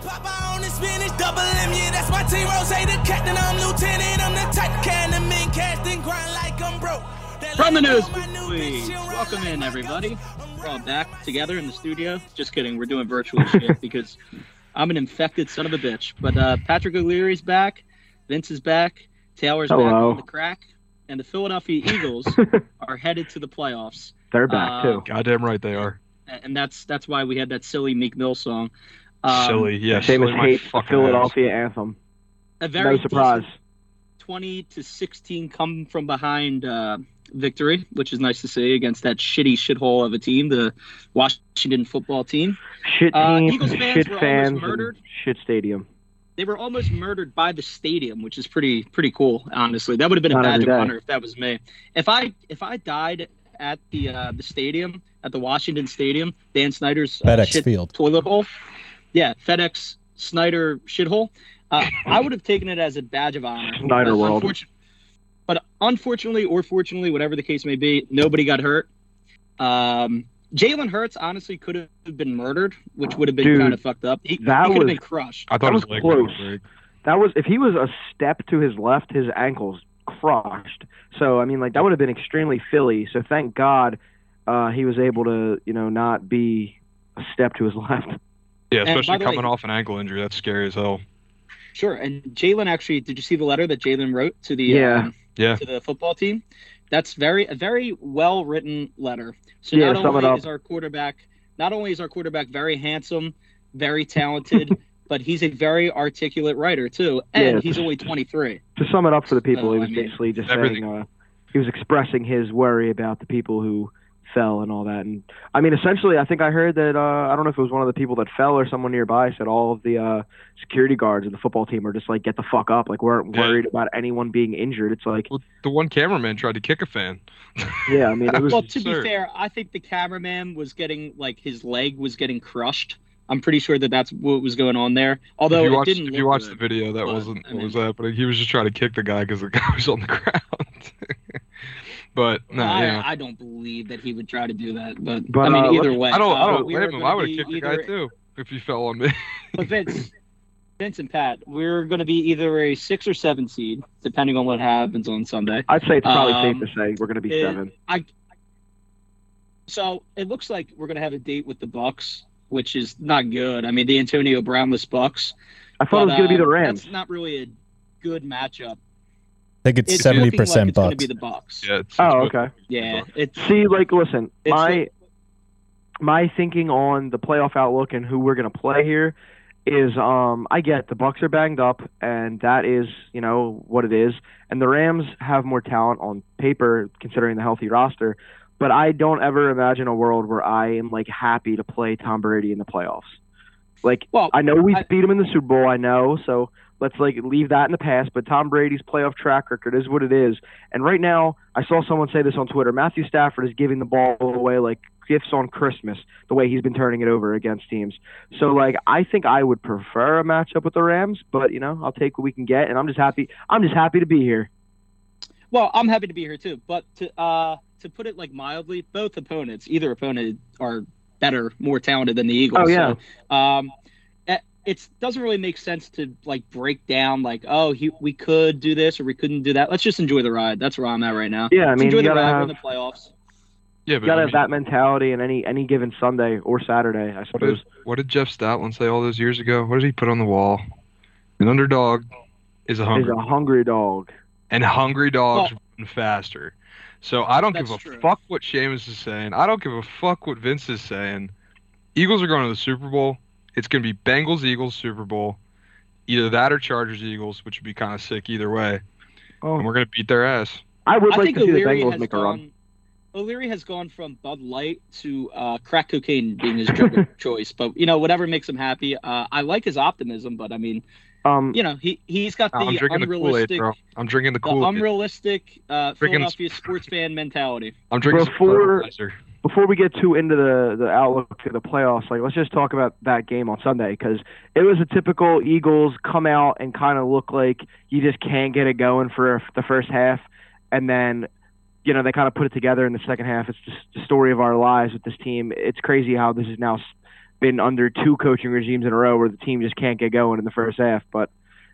Papa on the spinach, double M, yeah, that's my team. Ross, the captain, I'm lieutenant. I'm the type can the mean cast and grind like I'm broke. From the news, please welcome in everybody. We're all back together in the studio. Just kidding, we're doing virtual shit because I'm an infected son of a bitch. But uh, Patrick O'Leary's back, Vince is back, Taylor's back on the crack, and the Philadelphia Eagles are headed to the playoffs. They're back Uh, too. Goddamn right they are. And that's that's why we had that silly Meek Mill song. Um, Silly, yeah. Famous silly my hate fucking Philadelphia anthem. A very No surprise. 20 to 16 come from behind uh, victory, which is nice to see against that shitty shithole of a team, the Washington football team. Shit Uh, Eagles fans shit were fans, and murdered. shit stadium. They were almost murdered by the stadium, which is pretty pretty cool. Honestly, that would have been a Not badge every of honor if that was me. If I if I died at the uh, the stadium at the Washington Stadium, Dan Snyder's uh, FedEx shit Field. toilet hole, yeah, FedEx Snyder shithole. Uh, I would have taken it as a badge of honor. Snyder But World. unfortun- But unfortunately, or fortunately, whatever the case may be, nobody got hurt. Um, Jalen Hurts honestly could have been murdered, which would have been Dude, kind of fucked up. He, he could that have was- been crushed. I thought That his was leg close. That was if he was a step to his left, his ankles crushed. So I mean, like that would have been extremely Philly. So thank God uh, he was able to, you know, not be a step to his left. Yeah, especially the way- coming off an ankle injury. That's scary as hell. Sure. And Jalen actually, did you see the letter that Jalen wrote to the Yeah. um, Yeah. to the football team? That's very a very well written letter. So Yeah, not only is our quarterback not only is our quarterback very handsome, very talented, but he's a very articulate writer too, and Yeah, he's just- only 23. To sum it up for the people, Oh, he I was mean, basically just everything- saying uh, he was expressing his worry about the people who fell and all that. And I mean, essentially, I think I heard that uh, I don't know if it was one of the people that fell or someone nearby said all of the uh, security guards of the football team are just like, get the fuck up, like weren't worried about anyone being injured. It's like, Well, the one cameraman tried to kick a fan. yeah, I mean, it was Well, to be fair, I think the cameraman was getting like his leg was getting crushed. I'm pretty sure that that's what was going on there. Although if you it watched, didn't if you watched the video, that but, wasn't I what mean- was happening. He was just trying to kick the guy because the guy was on the ground. But no, I, yeah. I don't believe that he would try to do that, but, But, I mean, uh, either way. I don't. I uh, don't blame him. I would be have kicked the guy too if he fell on me. But Vince, Vince and Pat, we're going to be either a six or seven seed, depending on what happens on Sunday. I'd say it's probably Um, safe to say we're going to be it- seven. So it looks like we're going to have a date with the Bucs, which is not good. I mean, the Antonio Brownless Bucs. I thought it was going to be the uh, Rams. That's not really a good matchup. I think it's It's seventy looking like percent it's to Bucs. be the Bucs. yeah. It's, Oh, okay. Yeah, it's See, like, listen, It's my like- my thinking on the playoff outlook and who we're going to play here is, um, I get the Bucs are banged up, and that is, you know, what it is, and the Rams have more talent on paper considering the healthy roster. But I don't ever imagine a world where I am like happy to play Tom Brady in the playoffs. Like, well. I know we I- beat him in the Super Bowl. I know, so let's like leave that in the past. But Tom Brady's playoff track record is what it is. And right now, I saw someone say this on Twitter. Matthew Stafford is giving the ball away like gifts on Christmas. The way he's been turning it over against teams. So like, I think I would prefer a matchup with the Rams. But you know, I'll take what we can get, and I'm just happy. I'm just happy to be here. Well, I'm happy to be here too, but to uh to put it like mildly, both opponents, either opponent, are better, more talented than the Eagles. Oh, yeah. So, um, it doesn't really make sense to like break down like, oh, he, we could do this or we couldn't do that. Let's just enjoy the ride. That's where I'm at right now. Yeah, I Let's mean, enjoy you the ride. We're have in the playoffs. yeah, you gotta I have that mentality in any any given Sunday or Saturday, I what suppose. did, what did Jeff Stoutland say all those years ago? What did he put on the wall? An underdog is a He's hungry, a hungry dog. and hungry dogs run faster. So I don't give a true. fuck what Seamus is saying. I don't give a fuck what Vince is saying. Eagles are going to the Super Bowl. It's going to be Bengals Eagles Super Bowl. Either that or Chargers Eagles, which would be kind of sick either way. Oh, And we're going to beat their ass. I would I like to see the O'Leary Bengals has make a gone. run. O'Leary has gone from Bud Light to uh, crack cocaine being his drug of choice, but you know whatever makes him happy. Uh, I like his optimism, but I mean, Um, you know, he he's got the unrealistic. I'm drinking the Kool Aid, bro. I'm drinking the the Kool Aid. unrealistic uh, Philadelphia sports fan mentality. I'm drinking some Before- fertilizer. Before we get too into the the outlook to the playoffs, like let's just talk about that game on Sunday because it was a typical Eagles come out and kind of look like you just can't get it going for the first half, and then you know they kind of put it together in the second half. It's just the story of our lives with this team. It's crazy how this has now been under two coaching regimes in a row where the team just can't get going in the first half. But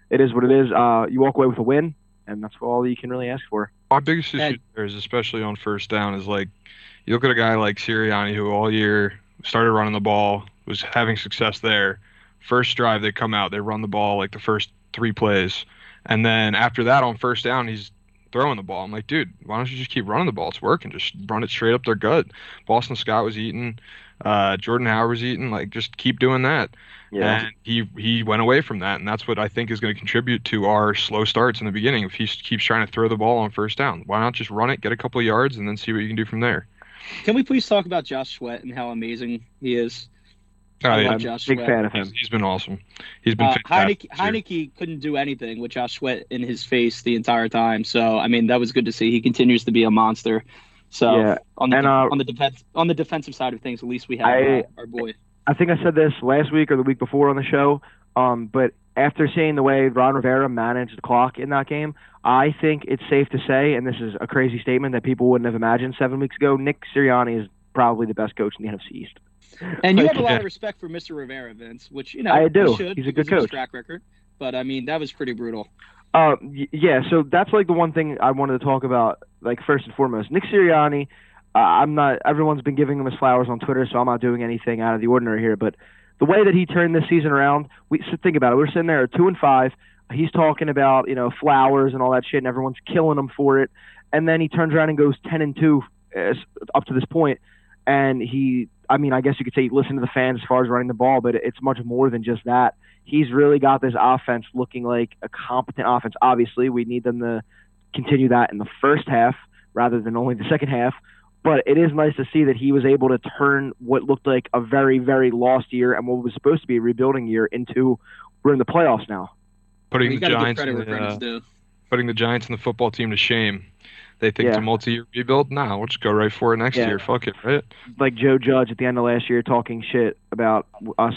it is what it is. Uh, you walk away with a win, and that's all you can really ask for. My biggest issue there is, especially on first down, is like you look at a guy like Sirianni who all year started running the ball, was having success there. First drive they come out, they run the ball like the first three plays, and then after that on first down he's throwing the ball. I'm like, dude, why don't you just keep running the ball? It's working. Just run it straight up their gut. Boston Scott was eating, uh, Jordan Howard was eating. Like, just keep doing that. Yeah. And he he went away from that, and that's what I think is going to contribute to our slow starts in the beginning. If he keeps trying to throw the ball on first down, why not just run it, get a couple of yards, and then see what you can do from there? Can we please talk about Josh Sweat and how amazing he is? Oh, yeah. Josh big Sweat. fan of him. He's, he's been awesome. He's been uh, Heinicke, Heinicke couldn't do anything with Josh Sweat in his face the entire time. So I mean, that was good to see. He continues to be a monster. So yeah. on the and, uh, on the defense on the defensive side of things, at least we have I, uh, our boy. I think I said this last week or the week before on the show. Um, but after seeing the way Ron Rivera managed the clock in that game, I think it's safe to say, and this is a crazy statement that people wouldn't have imagined seven weeks ago, Nick Sirianni is probably the best coach in the NFC East. And you have a lot of respect for Mr. Rivera, Vince, which you know I do. Should, He's a good coach. Track record, but I mean that was pretty brutal. Uh, yeah. So that's like the one thing I wanted to talk about. Like first and foremost, Nick Sirianni. Uh, I'm not. Everyone's been giving him his flowers on Twitter, so I'm not doing anything out of the ordinary here. But the way that he turned this season around, we so think about it. We're sitting there at two and five. He's talking about you know flowers and all that shit, and everyone's killing him for it. And then he turns around and goes ten and two up to this point, and he I mean, I guess you could say listen to the fans as far as running the ball, but it's much more than just that. He's really got this offense looking like a competent offense. Obviously, we need them to continue that in the first half rather than only the second half. But it is nice to see that he was able to turn what looked like a very, very lost year and what was supposed to be a rebuilding year into we're in the playoffs now. Putting the Giants, in the, uh, putting the Giants and the football team to shame. They think yeah. it's a multi-year rebuild. Nah, we'll just go right for it next yeah. year. Fuck it, right? Like Joe Judge at the end of last year talking shit about us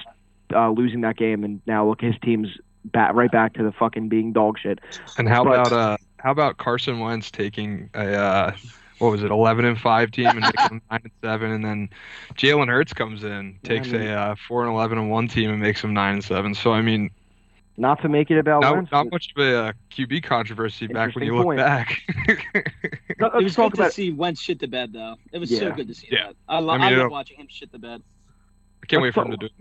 uh, losing that game, and now look, his team's back right back to the fucking being dog shit. And how but, about uh, how about Carson Wentz taking a uh, what was it, eleven and five team and making them nine and seven, and then Jalen Hurts comes in, takes yeah, I mean, a uh, four and eleven and one team and makes them nine and seven. So I mean, not to make it about not, not much of a uh, QB controversy back when you look point. back. no, it was good about... to see Wentz shit the bed, though. It was yeah. so good to see yeah. that. I, lo- I, mean, I love watching him shit the bed. I can't let's wait for him to do it.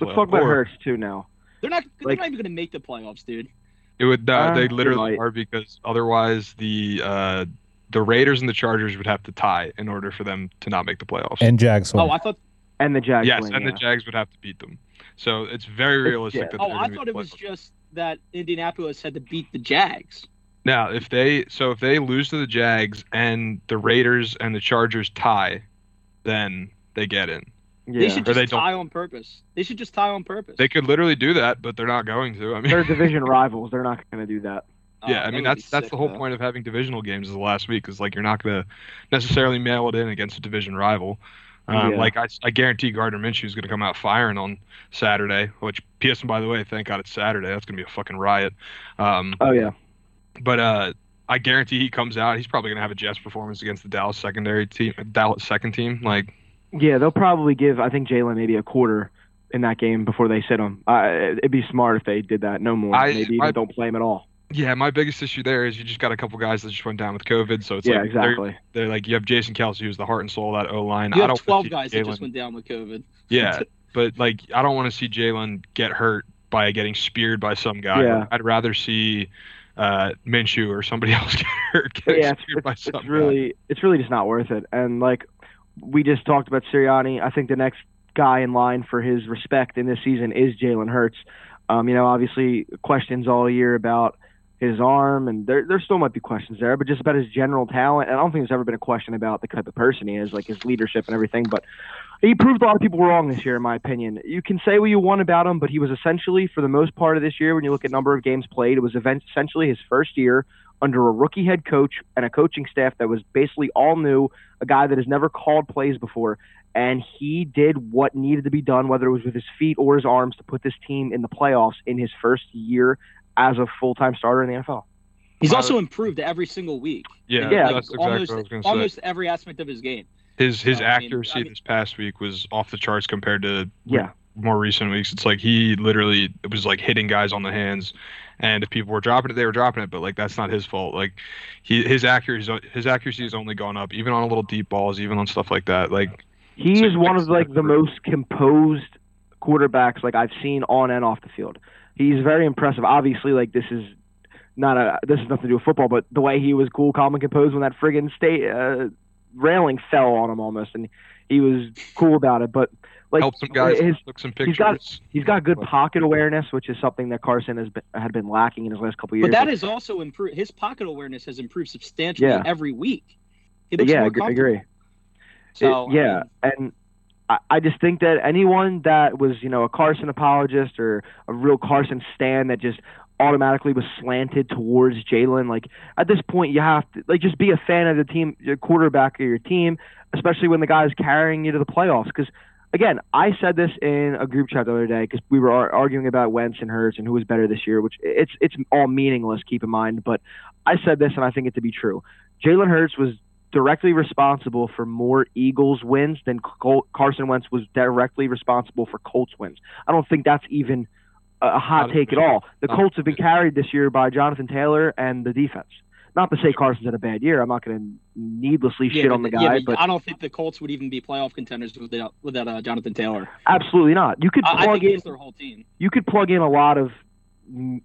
Let's talk about Hurts too now. They're not. They're not even going to make the playoffs, dude. It would. Uh, uh, they literally are because otherwise the uh, the Raiders and the Chargers would have to tie in order for them to not make the playoffs. And Jags. Win. Oh, I thought. And the Jags. Yes, win, and yeah. the Jags would have to beat them. So it's very realistic yeah. that. Oh, I thought it was just that Indianapolis had to beat the Jags. Now, if they so if they lose to the Jags and the Raiders and the Chargers tie, then they get in. Yeah. They should just they tie on purpose. They should just tie on purpose. They could literally do that, but they're not going to. I mean, they're division rivals. They're not going to do that. Yeah, oh, I mean that's that's the whole though. point of having divisional games is the last week is like you're not going to necessarily mail it in against a division rival. Um, yeah. Like I, I guarantee Gardner Minshew is going to come out firing on Saturday. Which PS, by the way, thank God it's Saturday. That's going to be a fucking riot. Um, oh yeah. But uh, I guarantee he comes out. He's probably going to have a Jets performance against the Dallas secondary team, Dallas second team. Like. Yeah, they'll probably give I think Jalen maybe a quarter in that game before they sit him. Uh, it'd be smart if they did that. No more. I, maybe even I, don't play him at all. Yeah, my biggest issue there is you just got a couple guys that just went down with COVID, so it's yeah, like exactly. They're, they're, like you have Jason Kelce, who's the heart and soul of that O line. You have I don't twelve guys that just went down with COVID. Yeah, but like I don't want to see Jalen get hurt by getting speared by some guy. Yeah. I'd rather see uh, Minshew or somebody else get hurt. Get yeah, it's, it's, it's really it's really just not worth it. And like we just talked about Sirianni, I think the next guy in line for his respect in this season is Jalen Hurts. Um, you know, obviously questions all year about his arm, and there there still might be questions there, but just about his general talent. And I don't think there's ever been a question about the type of person he is, like his leadership and everything. But he proved a lot of people wrong this year, in my opinion. You can say what you want about him, but he was essentially, for the most part of this year, when you look at number of games played, it was essentially his first year under a rookie head coach and a coaching staff that was basically all new, a guy that has never called plays before. And he did what needed to be done, whether it was with his feet or his arms, to put this team in the playoffs in his first year as a full time starter in the NFL. He's uh, also improved every single week. Yeah, yeah. Like that's exactly almost, what I was going to say. Almost every aspect of his game. His his so, accuracy I mean, this past week was off the charts compared to yeah more recent weeks. It's like he literally it was like hitting guys on the hands, and if people were dropping it, they were dropping it. But like that's not his fault. Like he his accuracy his accuracy has only gone up, even on a little deep balls, even on stuff like that. Like He So is one of like the most composed quarterbacks like I've seen on and off the field. He's very impressive. Obviously, like this is not a this has nothing to do with football, but the way he was cool, calm, and composed when that friggin' state uh, railing fell on him almost, and he was cool about it. But like help some guys his, look some he's pictures. got- he's got good pocket awareness, which is something that Carson has been, had been lacking in his last couple years. But that is also improved. His pocket awareness has improved substantially Yeah. every week. Yeah, I agree. Agree. So It- yeah, I mean, and I, just think that anyone that was, you know, a Carson apologist or a real Carson stan that just automatically was slanted towards Jalen, like at this point, you have to like just be a fan of the team, your quarterback of your team, especially when the guy's carrying you to the playoffs. Because again, I said this in a group chat the other day because we were arguing about Wentz and Hurts and who was better this year, which it's it's all meaningless. Keep in mind, but I said this and I think it to be true. Jalen Hurts was directly responsible for more Eagles wins than Col- Carson Wentz was directly responsible for Colts wins. I don't think that's even a hot take at all. The Colts have been carried this year by Jonathan Taylor and the defense. Not to say Carson's had a bad year. I'm not going to needlessly yeah, shit on the yeah, guy, but but I don't think the Colts would even be playoff contenders without without uh, Jonathan Taylor. absolutely not. You could I, I plug think in their whole team. you could plug in a lot of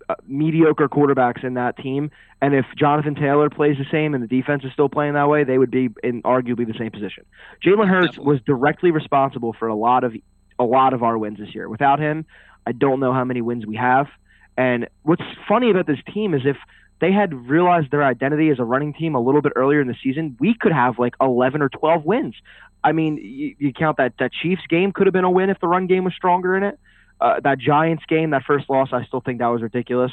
Uh, mediocre quarterbacks in that team, and if Jonathan Taylor plays the same and the defense is still playing that way, they would be in arguably the same position. Jalen Hurts was directly responsible for a lot of a lot of our wins this year. Without him, I don't know how many wins we have. And what's funny about this team is if they had realized their identity as a running team a little bit earlier in the season, we could have like 11 or 12 wins. I mean, you, you count that that Chiefs game could have been a win if the run game was stronger in it. Uh, that Giants game, that first loss, I still think that was ridiculous.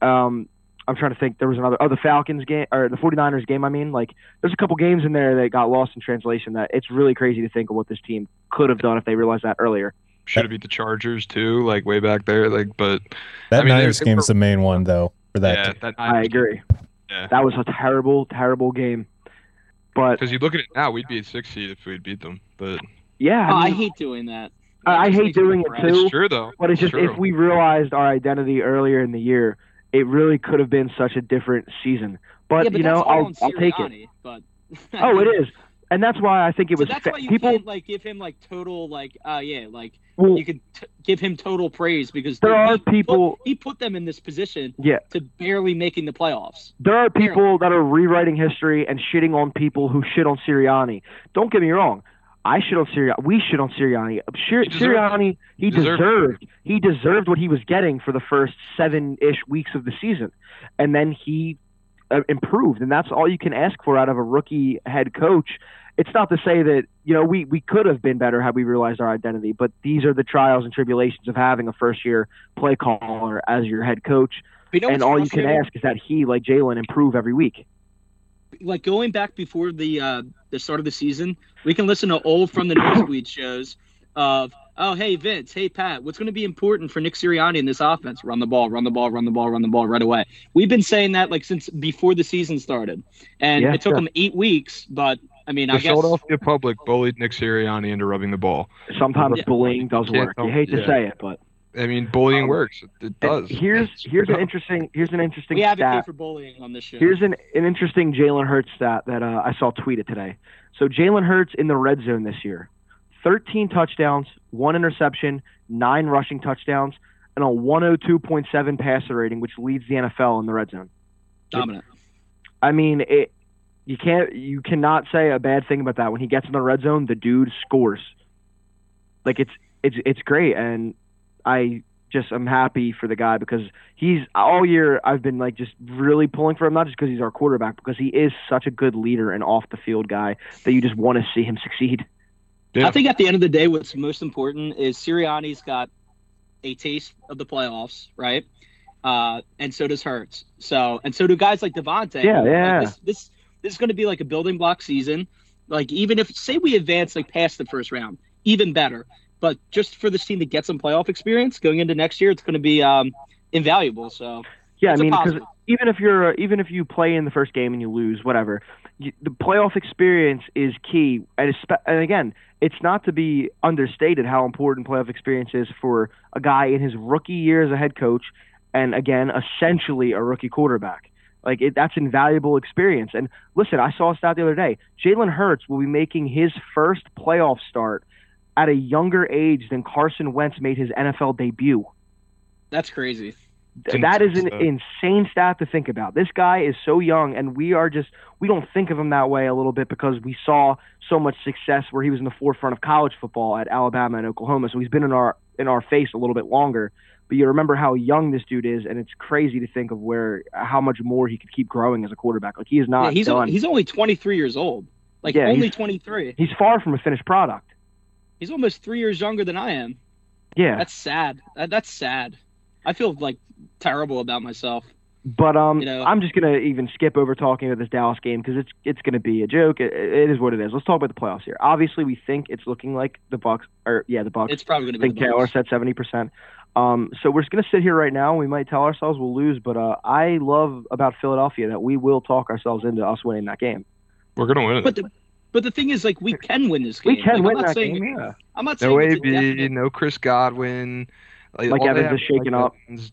Um, I'm trying to think. There was another, oh, the Falcons game or the 49ers game. I mean, like, there's a couple games in there that got lost in translation. That it's really crazy to think of what this team could have done if they realized that earlier. Should have beat the Chargers too, like way back there. Like, but That I mean, Niners they game's the main one though for that. yeah, that I agree. Yeah. That was a terrible, terrible game. But Because you look at it now, we'd be a six seed if we'd beat them. But yeah, Oh, I I hate doing that. I- I hate doing it too. it's true though. But it's just true. if we realized our identity earlier in the year, it really could have been such a different season. But, yeah, but you know, I'll I'll take it. But Oh, it is, and that's why I think it So was that's fa- why you people. can't like give him like total like uh yeah like well, you could t- give him total praise because There he are put- people- he put them in this position Yeah. to barely making the playoffs. There are people that are rewriting history and shitting on people who shit on Sirianni. Don't get me wrong. I shit on Sirianni. We shit on Sirianni. Shir- He deserved Sirianni, he He deserved deserved. He deserved what he was getting for the first seven-ish weeks of the season, and then he uh, improved. And that's all you can ask for out of a rookie head coach. It's not to say that you know we we could have been better had we realized our identity, but these are the trials and tribulations of having a first-year play caller as your head coach. You know and all you can ask is that he, like Jalen, improve every week. like going back before the uh, the start of the season, we can listen to old from the nosebleed shows of oh hey Vince, hey Pat, what's going to be important for Nick Sirianni in this offense? Run the ball, run the ball, run the ball, run the ball right away. We've been saying that like since before the season started, and Yeah, it took sure. them eight weeks. But I mean, the I guess Philadelphia public bullied Nick Sirianni into rubbing the ball. Sometimes Yeah. bullying does Can't work. You hate to yeah. say it, but I mean, bullying Um, works. It, it does. here's It's here's an dumb. interesting here's an interesting we advocate stat. for bullying on this show. Here's an, an interesting Jalen Hurts stat that uh, I saw tweeted today. So Jalen Hurts in the red zone this year, 13 touchdowns, one interception, nine rushing touchdowns, and a 102.7 passer rating, which leads the NFL in the red zone. dominant. I mean, it. You can't. You cannot say a bad thing about that. When he gets in the red zone, the dude scores. Like it's it's it's great, and I just am happy for the guy because he's all year I've been like just really pulling for him, not just because he's our quarterback, because he is such a good leader and off the field guy that you just want to see him succeed. Yeah. I think at the end of the day, what's most important is Sirianni's got a taste of the playoffs, right? Uh, and so does Hurts. So and so do guys like DeVonta. Yeah, Like, yeah. this, this this is going to be like a building block season. Like even if say we advance like past the first round, even better. But just for this team to get some playoff experience going into next year, it's going to be um, invaluable. So Yeah, I mean, because even if you're even if you play in the first game and you lose, whatever, you, the playoff experience is key. And, and again, it's not to be understated how important playoff experience is for a guy in his rookie year as a head coach, and again, essentially a rookie quarterback. Like it, that's invaluable experience. And listen, I saw a stat the other day. Jalen Hurts will be making his first playoff start at a younger age than Carson Wentz made his NFL debut. That's crazy. That is an insane stat to think about. This guy is so young, and we are just we don't think of him that way a little bit because we saw so much success where he was in the forefront of college football at Alabama and Oklahoma. So he's been in our in our face a little bit longer. But you remember how young this dude is, and it's crazy to think of where how much more he could keep growing as a quarterback. Like he is not Yeah, he's done. only, he's only 23 years old. Like Yeah, only he's- 23. he's far from a finished product. He's almost three years younger than I am. Yeah. That's sad. That, that's sad. I feel like terrible about myself. But um, You know- I'm just gonna even skip over talking about this Dallas game because it's it's gonna be a joke. It, it is what it is. Let's talk about the playoffs here. Obviously, we think it's looking like the Bucs, or yeah, the Bucs. It's probably gonna be think the Taylor Bucs. said seventy percent. Um, so we're just gonna sit here right now. We might tell ourselves we'll lose, but uh, I love about Philadelphia that we will talk ourselves into us winning that game. We're gonna win it. But the but the thing is, like, we can win this game. We can Like, win I'm not that saying, game. Yeah. I'm not saying no AB, definite- no Chris Godwin. Like, all they Evans have is shaking Mike up. Evans.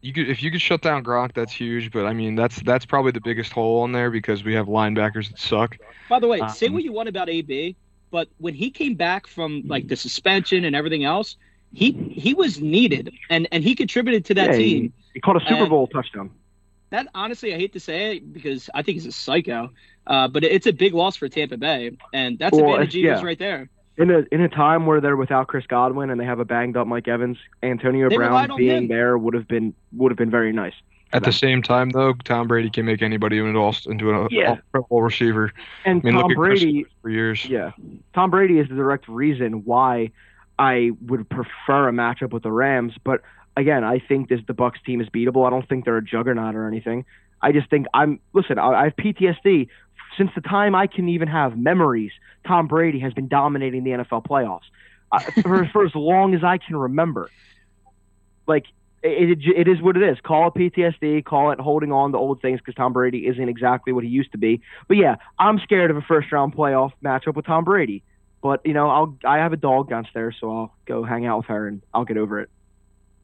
You could if you could shut down Gronk, that's huge. But I mean, that's that's probably the biggest hole in there because we have linebackers that suck. By the way, say Um, what you want about AB, but when he came back from like the suspension and everything else, he he was needed and and he contributed to that Yeah, he- team. He caught a Super And- Bowl touchdown. That honestly, I hate to say it because I think he's a psycho, uh, but it's a big loss for Tampa Bay, and that's Well, advantage it's- Eagles yeah. right there. In a in a time where they're without Chris Godwin and they have a banged up Mike Evans, Antonio They Brown being him. there would have been would have been very nice. At the same time, though, Tom Brady can make anybody into all into a Yeah. all receiver And I mean, look Tom at Chris- Brady, for years. yeah, Tom Brady is the direct reason why I would prefer a matchup with the Rams. But again, I think this the Bucs team is beatable. I don't think they're a juggernaut or anything. I just think I'm listen. I, I have PTSD since the time I can even have memories. Tom Brady has been dominating the NFL playoffs uh, for, for as long as I can remember. Like it, it, it is what it is. Call it PTSD. Call it holding on to old things because Tom Brady isn't exactly what he used to be. But yeah, I'm scared of a first round playoff matchup with Tom Brady. But you know, I'll I have a dog downstairs, so I'll go hang out with her and I'll get over it.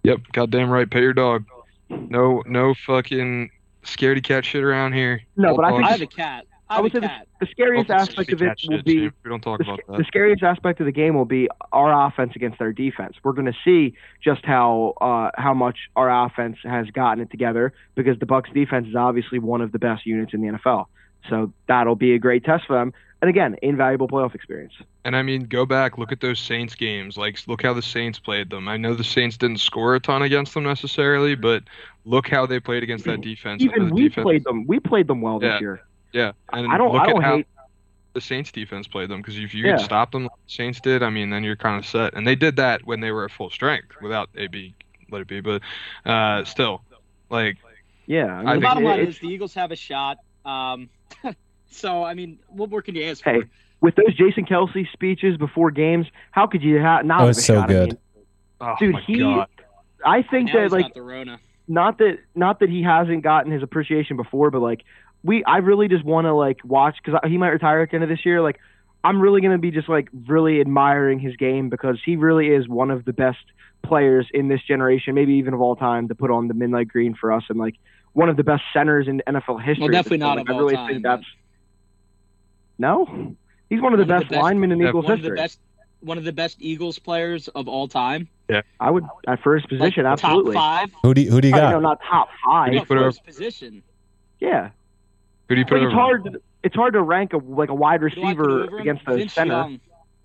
Yep, goddamn right. Pay your dog. No, no fucking scaredy cat shit around here. No, All but I think I have a cat. I I would say the- the scariest aspect of it will be. We don't talk the, about the scariest aspect of the game will be our offense against their defense. We're going to see just how uh, how much our offense has gotten it together because the Bucs defense is obviously one of the best units in the NFL. So that'll be a great test for them. And again, invaluable playoff experience. And I mean, go back, look at those Saints games. Like, look how the Saints played them. I know the Saints didn't score a ton against them necessarily, but look how they played against that defense. Even we defense, played them. We played them well this year. Yeah, and I don't. look I don't at how hate. the Saints defense played them because if you Yeah. can stop them like the Saints did, I mean, then you're kind of set. And they did that when they were at full strength without AB. Let it be, but uh, still, like, Yeah. I The think bottom line is the Eagles have a shot. Um, so I mean, what more can you ask Hey, for? with those Jason Kelce speeches before games, how could you ha- not That have was a so shot? I good. mean, oh Dude, he- god, I think Now that like got the Rona. not that not that he hasn't gotten his appreciation before, but like we, I really just want to like watch because he might retire at the end of this year. Like I'm really gonna be just like really admiring his game because he really is one of the best players in this generation, maybe even of all time, to put on the midnight green for us, and like one of the best centers in NFL history. Well, definitely So, not like, of I really time, think but- that's no. He's one of the One of best the best- linemen in Yeah, Eagles One of the best, one of the best Eagles players of all time. Yeah, I would at first Like, position, absolutely. Top five. Who do you, who do you got? No, not top five. Who do you put first position. Yeah, who do you put but it's hard. To, it's hard to rank a like a wide Who do I put receiver against a Vince center. Young.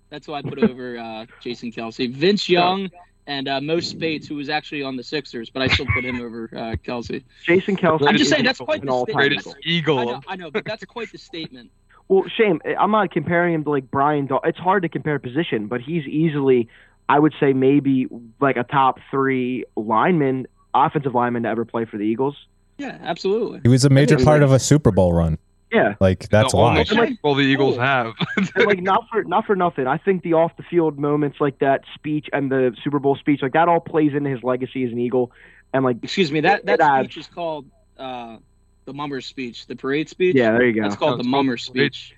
That's who I put over uh, Jason Kelce. Vince Young and uh, Mo Spates, who was actually on the Sixers, but I still put him over uh, Kelce. Jason Kelce. I'm just saying that's quite the all-time statement. Greatest Eagle. I know, I know, but that's quite the statement. Well, shame. I'm not comparing him to like Brian. Daw- it's hard to compare position, but he's easily, I would say, maybe like a top three lineman, offensive lineman to ever play for the Eagles. Yeah, absolutely. He was a major Okay. part of a Super Bowl run. Yeah, Like that's the why. only Super Bowl the Eagles Cool. have. like not for not for nothing. I think the off the field moments like that speech and the Super Bowl speech, like that all plays into his legacy as an Eagle. And like Excuse me. That that It adds- speech is called uh, The Mummer speech, the parade speech. Yeah, there you go. That's called No, the it's called Mummer the parade speech.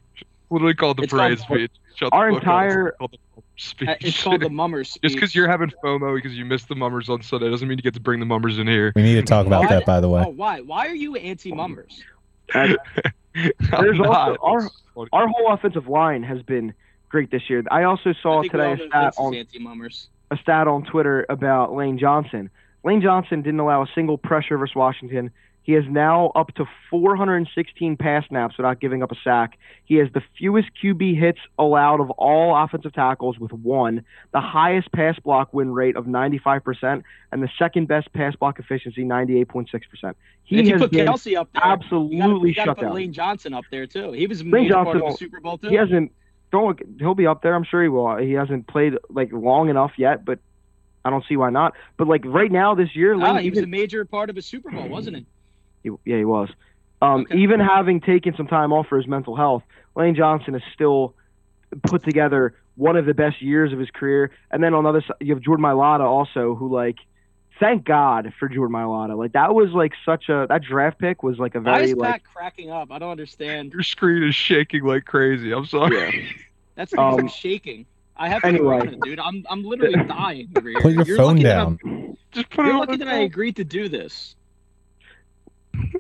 Literally called the It's called- parade speech. Shut Our fuck entire- It's called the speech. Uh, It's called the Mummer speech. Just because you're having FOMO because you missed the mummers on Sunday doesn't mean you get to bring the mummers in here. We need to talk about Why- that, by the way. Oh, why? Why are you anti-Mummers? There's also- our- our whole offensive line has been great this year. I also saw think today a stat on anti-Mummers. a stat on Twitter about Lane Johnson. Lane Johnson didn't allow a single pressure versus Washington. He is now up to 416 pass snaps without giving up a sack. He has the fewest QB hits allowed of all offensive tackles with one, the highest pass block win rate of 95%, and the second best pass block efficiency, 98.6%. He if you has put been Kelce up there, you gotta, you gotta shut put down. Lane Johnson up there too. He was a Lane major part of the Super Bowl too. He hasn't. Don't. He'll be up there. I'm sure he will. He hasn't played like long enough yet, but I don't see why not. But like right now, this year, Ah, Lane, he was a major part of a Super Bowl, wasn't he? He- yeah, he was. Um, Okay. Even having taken some time off for his mental health, Lane Johnson has still put together one of the best years of his career. And then on the other side, you have Jordan Mailata also, who like, thank God for Jordan Mailata. Like that was like such a that draft pick was like a Why very is like cracking up? I don't understand. Your screen is shaking like crazy. I'm sorry. That's because I'm Um, shaking. I have anyway. corona, dude. I'm I'm literally dying over here. Put your You're phone down. I'm- Just put You're it lucky on that the I agreed to do this.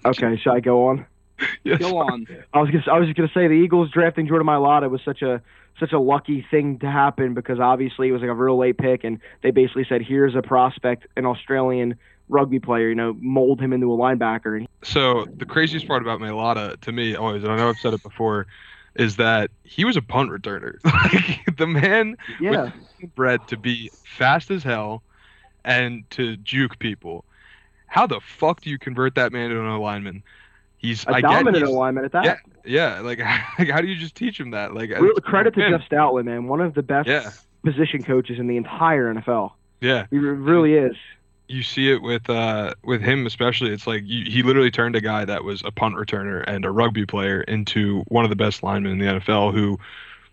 Okay. Should I go on? Yes. Go on. I was just I was just gonna say the Eagles drafting Jordan Mailata was such a such a lucky thing to happen because obviously it was like a real late pick and they basically said here's a prospect, an Australian rugby player, you know, mold him into a linebacker. And So the craziest part about Mailata to me always, and I know I've said it before, is that he was a punt returner. like the man yeah, bred to be fast as hell and to juke people. How the fuck do you convert that man into an alignment? He's a I get dominant he's- alignment at that. Yeah, yeah. Like, like, how do you just teach him that? Like, Real, credit to Jeff Stoutland, man, one of the best Yeah. position coaches in the entire NFL. Yeah, He re- really is. you see it with uh with him especially. It's like you, he literally turned a guy that was a punt returner and a rugby player into one of the best linemen in the NFL, who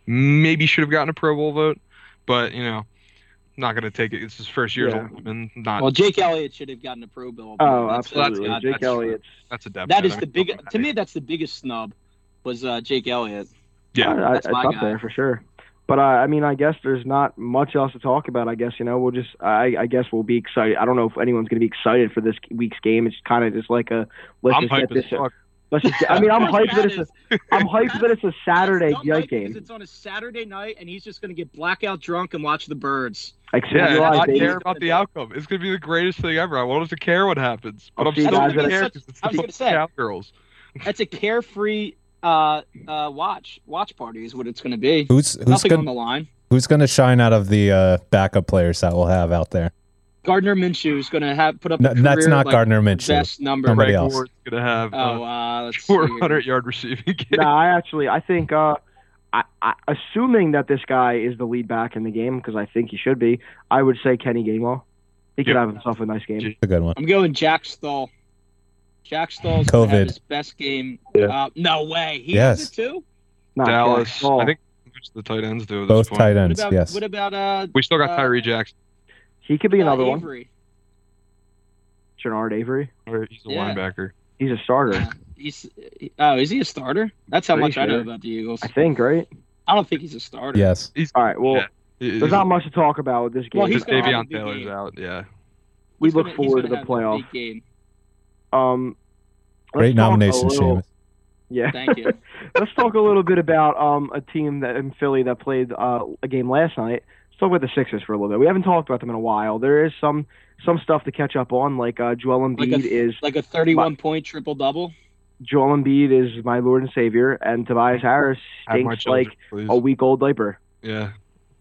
maybe should have gotten a Pro Bowl vote, but you know, not gonna take it. It's his first year Yeah. as a lineman. Not Well, Jake Elliott should have gotten a Pro Bowl. Oh, That's- absolutely. that's- Jake that's- Elliott's. that's a depth. That head. is I the mean, big. To me, that's the biggest snub. Was uh, Jake Elliott? Yeah. I- I- That's it's my up guy. there for sure. But uh, I mean, I guess there's not much else to talk about. I guess you know we'll just. I, I guess we'll be excited. I don't know if anyone's going to be excited for this week's game. It's kind of just like a. Let's I'm just get hyped as this. Fuck. Let's just. I mean, I'm hyped that Matt it's a. I'm hyped that it's a Saturday Don't night like it 'cause game. It's on a Saturday night, and he's just gonna get blackout drunk and watch the birds. Like Yeah, and July, not baby. care about the outcome. It's gonna be the greatest thing ever. I want us to care what happens, but I'll I'm see still gonna at- care because it's I the was gonna say. cowgirls. That's a carefree uh, uh, watch watch party is what it's gonna be. Who's who's Nothing on gonna the line. who's gonna shine out of the uh, backup players that we'll have out there? Gardner Minshew is gonna have put up. No, a that's not like, Gardner Minshew. Best number. Somebody Frank else. Ward's gonna have Oh, uh, uh, let's see. 400 yard receiving game. No, I actually, I think, uh, I, I, assuming that this guy is the lead back in the game, because I think he should be, I would say Kenny Gainwell. He could Yep. have himself a nice game. Gee. a good one. I'm going Jack Stoll. Jack Stoll's gonna COVID. his best game. Yeah. Uh, no way. He Yes. has it too. Not Dallas. I think which the tight ends do. At Both this point. tight What ends. about yes. what about uh, We still got uh, Tyree Jackson. He could be uh, another one. Avery? Genard Avery. or He's a Yeah. linebacker. He's a starter, Yeah. He's oh, is he a starter? That's how Pretty much I know about the Eagles. I think, right? I don't think he's a starter. Yes. He's, All right. Well, Yeah. He- there's not much to talk about with this game. Well, he's Because gonna have a Davion Taylor's game. out. Yeah. we He's look gonna- forward to the have a playoff. big game. Um, Great talk a nomination, little- Seamus. Yeah. Thank you. Let's talk a little bit about um, a team that in Philly that played uh, a game last night. Let's talk about the Sixers for a little bit. We haven't talked about them in a while. There is some some stuff to catch up on. Like uh, Joel Embiid Like a- is Like a 31 point triple double. Joel Embiid is my Lord and Savior, and Tobias Harris stinks children, like please. a week old diaper. Yeah.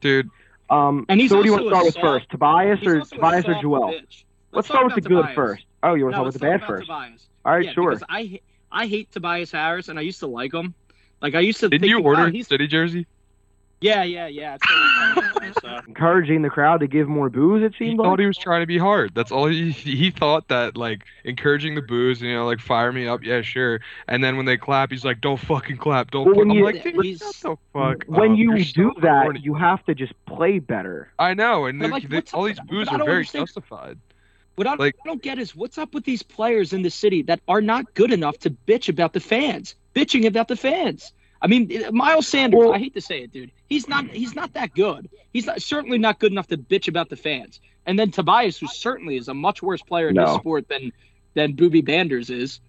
Dude, Um, And he's so what do you want to start with soft- first, Tobias He's or Tobias or Joel? bitch. Let's, Let's start with the about good first. Oh, you want to No, start let's with the bad about first? Tobias. All right, yeah, sure. I I hate Tobias Harris, and I used to like him. Like I used to. didn't think, you order he's, City jersey? Yeah, yeah, yeah. It's really funny, so. Encouraging the crowd to give more booze. It He seemed thought like. he was trying to be hard. That's all he he thought that like encouraging the booze, you know, like fire me up, yeah, sure. And then when they clap, he's like, "Don't fucking clap, don't." Well, fuck. when I'm you- like, "Dude, he's- shut the fuck when up. you You're do so that, corny." you have to just play better. I know, and they- like, they- all these with- boos but are very understand- justified. What I, Like- I don't get is what's up with these players in the city that are not good enough to bitch about the fans, bitching about the fans. I mean, Miles Sanders. Well- I hate to say it, dude. He's not. He's not that good. He's not, certainly not good enough to bitch about the fans. And then Tobias, who certainly is a much worse player in this sport than than Booby Banders is.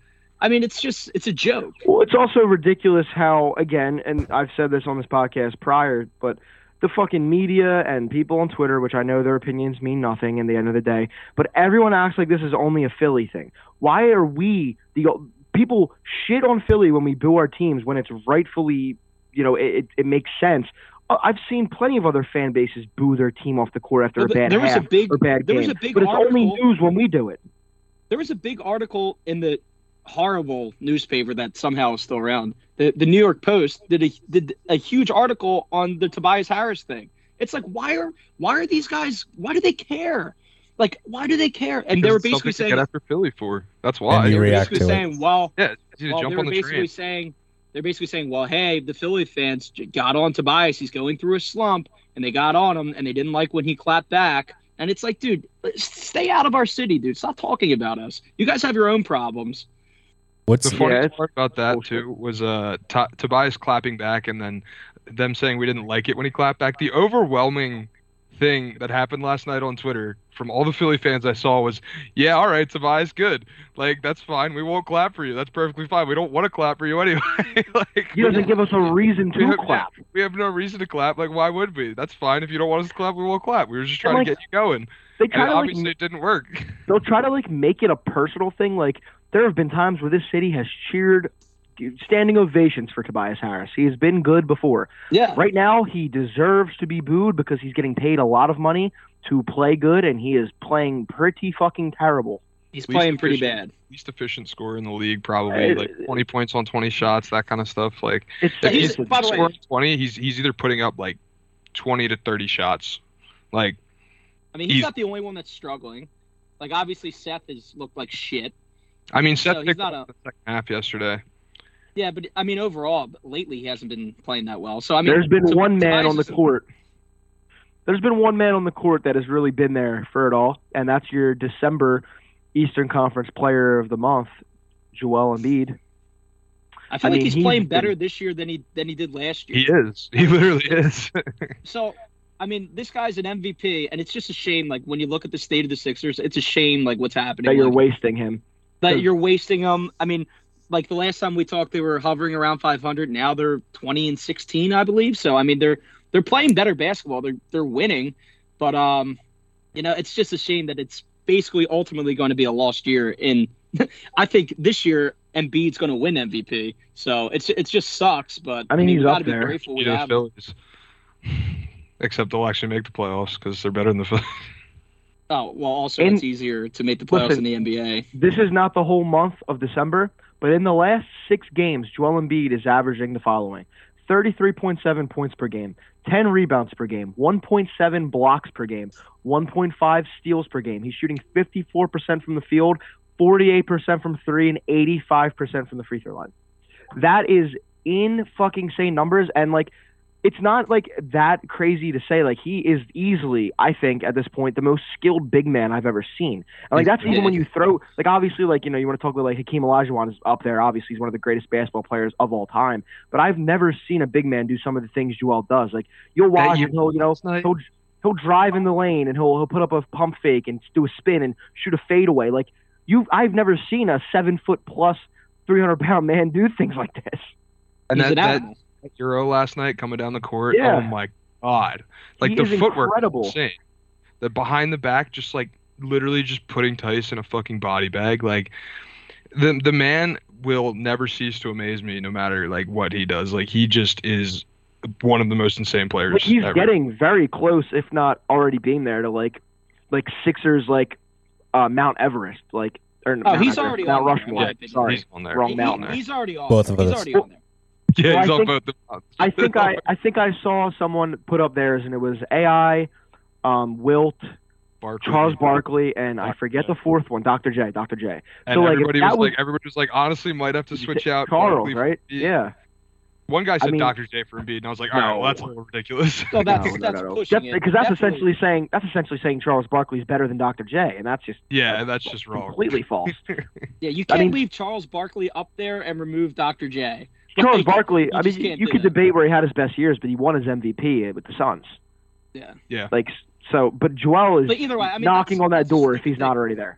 I mean, it's just it's a joke. Well, it's also ridiculous how, again, and I've said this on this podcast prior, but the fucking media and people on Twitter, which I know their opinions mean nothing in the end of the day, but everyone acts like this is only a Philly thing. Why are we the people shit on Philly when we boo our teams when it's rightfully, you know, it, it makes sense. Uh, I've seen plenty of other fan bases boo their team off the court after Well, a bad there was a big- or bad there game, was a big but it's only news when we do it. There was a big article in the horrible newspaper that somehow is still around. The the New York Post did a did a huge article on the Tobias Harris thing. It's like why are why are these guys why do they care? Like why do they care? And they were basically saying get after Philly for. That's why. And they you were react basically to it. saying well yeah, it's well, jump they were on the basically train. saying they're basically saying, well, hey, the Philly fans got on Tobias. He's going through a slump, and they got on him, and they didn't like when he clapped back. And it's like, dude, stay out of our city, dude. Stop talking about us. You guys have your own problems. What's The funny Yeah, it's part about that bullshit. too was uh Ta Tobias clapping back and then them saying we didn't like it when he clapped back. The overwhelming thing that happened last night on Twitter from all the Philly fans I saw was, "Yeah, all right, Tobias, good. Like that's fine. We won't clap for you. That's perfectly fine. We don't want to clap for you anyway. like He doesn't give us a reason we to have- clap. we have no reason to clap. Like why would we? That's fine. If you don't want us to clap, we won't clap. We were just trying like, to get you going. They And try to like obviously it didn't work. they'll try to like make it a personal thing. Like there have been times where this city has cheered standing ovations for Tobias Harris. He has been good before. Yeah. Right now, he deserves to be booed because he's getting paid a lot of money to play good, and he is playing pretty fucking terrible. He's Least playing pretty bad. Least efficient scorer in the league, probably Uh, like 20 points on 20 shots, that kind of stuff. Like It's, if he's- he's it's- way- scoring 20, he's he's either putting up like 20 to 30 shots. Like I mean, he's, He's- not the only one that's struggling. Like, obviously, Seth has looked like shit. I mean, So Seth he's picked not a- the second half yesterday. Yeah, but I mean, overall, lately he hasn't been playing that well. So I mean, there's been so one man on the is- court. There's been one man on the court that has really been there for it all, and that's your December Eastern Conference Player of the Month, Joel Embiid. I feel I like mean, he's he's playing been- better this year than he than he did last year. He is. He literally is. So, I mean, this guy's an MVP, and it's just a shame. Like when you look at the state of the Sixers, it's a shame. Like what's happening. That you're like, wasting him. that you're wasting him. I mean, like the last time we talked, they were hovering around 500. Now they're 20 and 16, I believe. So I mean, they're they're playing better basketball. They're they're winning, but um, you know, it's just a shame that it's basically ultimately going to be a lost year. In I think this year Embiid's going to win MVP. So it's it's just sucks. But I mean, we he's gotta up be there. grateful we You know, have. Phillies. Except they'll actually make the playoffs because they're better than the Phillies. Oh well, also And- it's easier to make the playoffs Listen, in the NBA. This is not the whole month of December, but in the last six games, Joel Embiid is averaging the following 33.7 points per game, 10 rebounds per game, 1.7 blocks per game, 1.5 steals per game. He's shooting 54% from the field, 48% from three, and 85% from the free throw line. That is in fucking sane numbers, and like, it's not like that crazy to say. Like, he is easily, I think, at this point, the most skilled big man I've ever seen. And like, that's even when you throw, like, obviously, like, you know, you want to talk about like Hakeem Olajuwon is up there. Obviously, he's one of the greatest basketball players of all time. But I've never seen a big man do some of the things Joel does. Like, you'll watch year and he'll, you know, last night- he'll he'll drive in the lane and he'll he'll put up a pump fake and do a spin and shoot a fadeaway. Like you, I've never seen a seven foot plus, three hundred pound man do things like this. And He's that, an that animal. Euro last night coming down the court. Yeah. Oh my god! Like He the is footwork, incredible. is insane. The behind the back, just like literally just putting Tice in a fucking body bag. Like the the man will never cease to amaze me, no matter like what he does. Like he just is one of the most insane players. Like he's ever. getting very close, if not already being there to like, like Sixers like, uh, Mount Everest, like or Oh, Mount he's Everest, already Mount on there, in Rushmore. my opinion. Sorry, He's on there. wrong He- mountain. he- he's already on. Both of he's us. already on there. Yeah, Well, he's I on think- both. The. I think I I think I saw someone put up theirs and it was AI, um, Wilt, Barkley. Charles Barkley, and I forget J. the fourth one, Dr. J, Dr. J. And so, like, everybody that was was- like, everybody was like, honestly, might have to switch out Charles, Barkley right? Yeah. One guy said mean- Dr. J for Embiid, and I was like, all right, No. well, that's a little ridiculous. So that's No, no, that's no, no. pushing That- it. because that's Definitely. essentially saying that's essentially saying Charles Barkley's better than Dr. J, and that's just yeah, that's just wrong. completely false. Yeah, you can't mean- leave Charles Barkley up there and remove Dr. J. Charles Barkley, I mean, you could that. debate where he had his best years, but he won his MVP with the Suns. Yeah. Yeah. Like so, but Joel is But either way, I mean, knocking on that door if he's not already there.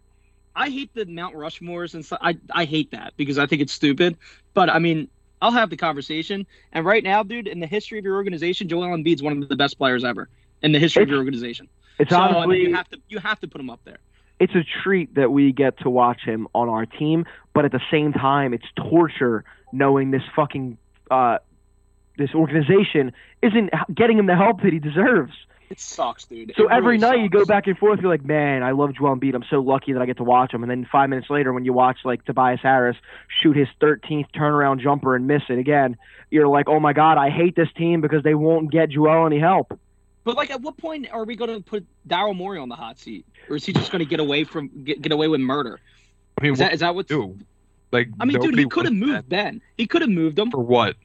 I hate the Mount Rushmores and stuff. I I hate that because I think it's stupid. But I mean, I'll have the conversation. And right now, dude, in the history of your organization, Joel Embiid's one of the best players ever in the history of your organization. It's so I mean, you have to you have to put him up there. it's a treat that we get to watch him on our team, but at the same time, it's torture knowing this fucking uh, this organization isn't getting him the help that he deserves. It sucks, dude. So It every really night you go back and forth, you're like, man, I love Joel Embiid. I'm so lucky that I get to watch him. And then five minutes later, when you watch like Tobias Harris shoot his 13th turnaround jumper and miss it again, you're like, oh my god, I hate this team because they won't get Joel any help. But like, at what point are we going to put Daryl Morey on the hot seat, or is he just going to get away from get, get away with murder? I mean, Is what that is that what's? do? Like, I mean, dude, he could have moved Ben. He could have moved him. for what?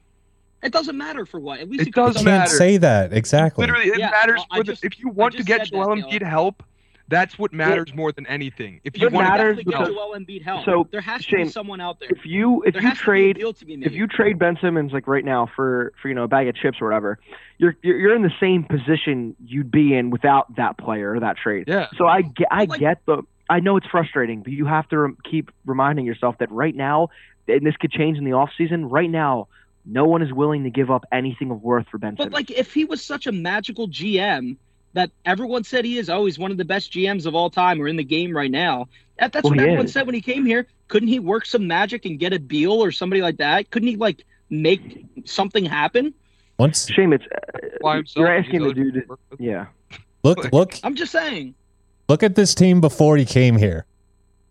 It doesn't matter for what. At least It he could've does You can't matter. say that exactly. Literally, it Yeah, matters well, I for the, just- if you want to get said that, Joel Embiid help. That's what matters more than anything. If you It want to matters definitely get because- Joel Embiid help. so, there has to Shane, be someone out there. If you if there you has to be a trade deal to be made. if you trade Ben Simmons like right now for for you know a bag of chips or whatever, you're you're, you're in the same position you'd be in without that player or that trade. Yeah. So I get I Like- get the I know it's frustrating, but you have to rem- keep reminding yourself that right now, and this could change in the off season. Right now, no one is willing to give up anything of worth for Ben But Simmons. like, if he was such a magical GM that everyone said he is, oh, he's one of the best GMs of all time, or in the game right now. That, that's Well, what everyone is. said when he came here. Couldn't he work some magic and get a Beal or somebody like that? Couldn't he like make something happen? Once Shame it's by uh, himself, you're asking the dude. To, work with- yeah, look look I'm just saying. Look at this team before he came here.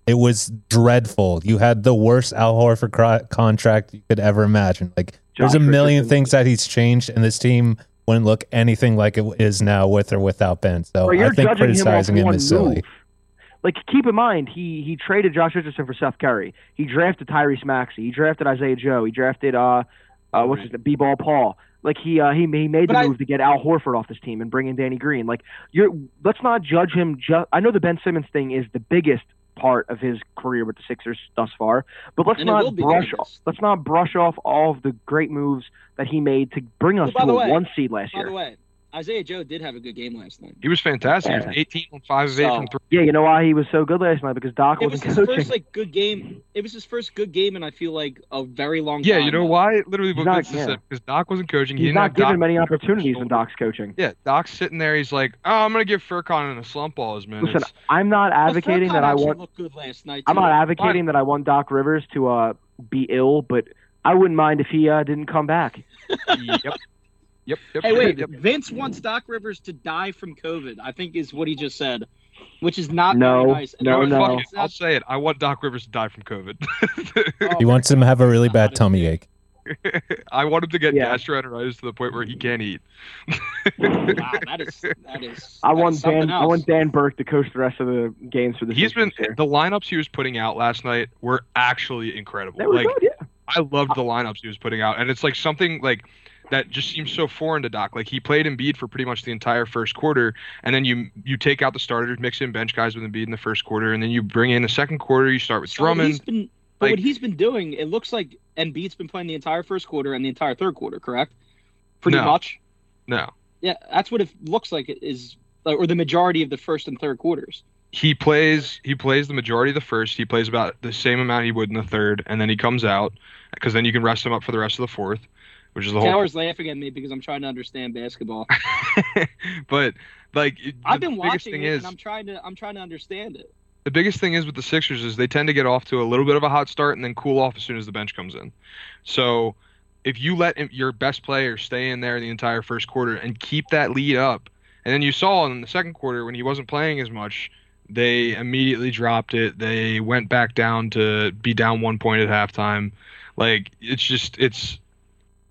It was dreadful. You had the worst Al Horford cro- contract you could ever imagine. Like there's a million Richardson. things that he's changed, and this team wouldn't look anything like it is now with or without Ben. So I think judging him criticizing him, one is silly. move. Like, keep in mind, he he traded Josh Richardson for Seth Curry. He drafted Tyrese Maxey. He drafted Isaiah Joe. He drafted uh, uh what's his name, B-ball Paul. Like he uh, he he made the But I- move to get Al Horford off this team and bring in Danny Green. Like you're let's not judge him. Just I know the Ben Simmons thing is the biggest part of his career with the Sixers thus far, but let's And it will not brush biggest. let's not brush off all of the great moves that he made to bring us Well, to a way- one seed last By year. the way, Isaiah Joe did have a good game last night. He was fantastic. He was 18 on five of eight So- from three. Yeah, you know why he was so good last night because Doc It was wasn't his coaching. first like good game. It was his first good game, and I feel like a very long time. Yeah, time. you know though. why? Literally, what not- gets this yeah. because Doc wasn't coaching. He He's didn't not given Doc many opportunities when. Doc's coaching. Yeah, Doc's sitting there. He's like, "Oh, I'm gonna give Furkan in a slump balls, man." Listen, I'm not advocating that I actually want. looked good last night. I'm not advocating that I want Doc Rivers to uh, be ill, but I wouldn't mind if he uh, didn't come back. yep, yep, yep. Hey, wait. yep. Vince wants Doc Rivers to die from COVID. I think is what he just said, which is not No, very nice. And no, no. Fuck I'll say it. I want Doc Rivers to die from COVID. oh He wants him to have a really bad tummy ache. I want him to get Yeah. gastroenteritis to the point where he can't eat. Oh, wow, that is that is. I that want is something Dan. I want Dan Burke to coach the rest of the games for the. He's been Sixers here. the lineups he was putting out last night were actually incredible. They were like good, yeah. I loved the lineups he was putting out, and it's like something like that just seems so foreign to Doc. Like he played Embiid for pretty much the entire first quarter, and then you you take out the starters, mix in bench guys with Embiid in the first quarter, and then you bring in the second quarter. You start with Drummond. been, but like- what he's been doing, it looks like Embiid's been playing the entire first quarter and the entire third quarter, correct? Pretty No. much. No, Yeah, that's what it looks like. Is or the majority of the first and third quarters. he plays he plays the majority of the first. He plays about the same amount he would in the third, and then he comes out because then you can rest him up for the rest of the fourth, which is the whole. Taylor's laughing at me because I'm trying to understand basketball. but like it- I've the been watching thing it is and I'm trying to I'm trying to understand it. the biggest thing is with the Sixers is they tend to get off to a little bit of a hot start and then cool off as soon as the bench comes in. So if you let your best player stay in there the entire first quarter and keep that lead up, and then you saw in the second quarter when he wasn't playing as much, they immediately dropped it. They went back down to be down one point at halftime. Like it's just it's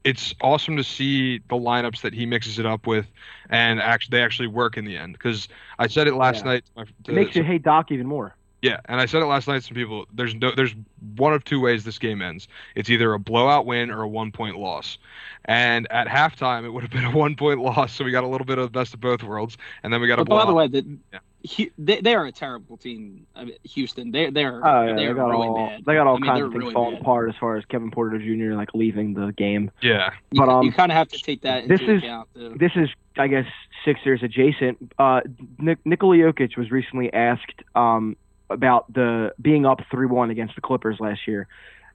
it's awesome to see the lineups that he mixes it up with, and actually they actually work in the end. Because I said it last Yeah. night. to my- It makes you hate Doc even more. Yeah, and I said it last night to some people. There's no, there's one of two ways this game ends. It's either a blowout win or a one point loss. And at halftime, it would have been a one point loss, so we got a little bit of the best of both worlds, and then we got a But by the blowout. way, the, Yeah. Hu- they, they are a terrible team. I mean, Houston, they they're Oh yeah, they're they got really all bad. they got all I mean, kinds they're of things really falling bad. apart as far as Kevin Porter Jr. like leaving the game. Yeah, You, But, um, you kind of have to take that this into is- account. This is, I guess, Sixers adjacent. Uh, Nik- Nikola Jokic was recently asked um, about the being up three one against the Clippers last year,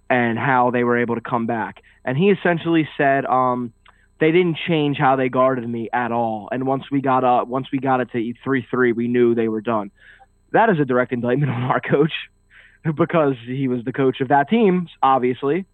and how they were able to come back. And he essentially said, um, they didn't change how they guarded me at all. And once we got up, once we got it to three three, we knew they were done. That is a direct indictment on our coach, because he was the coach of that team, obviously.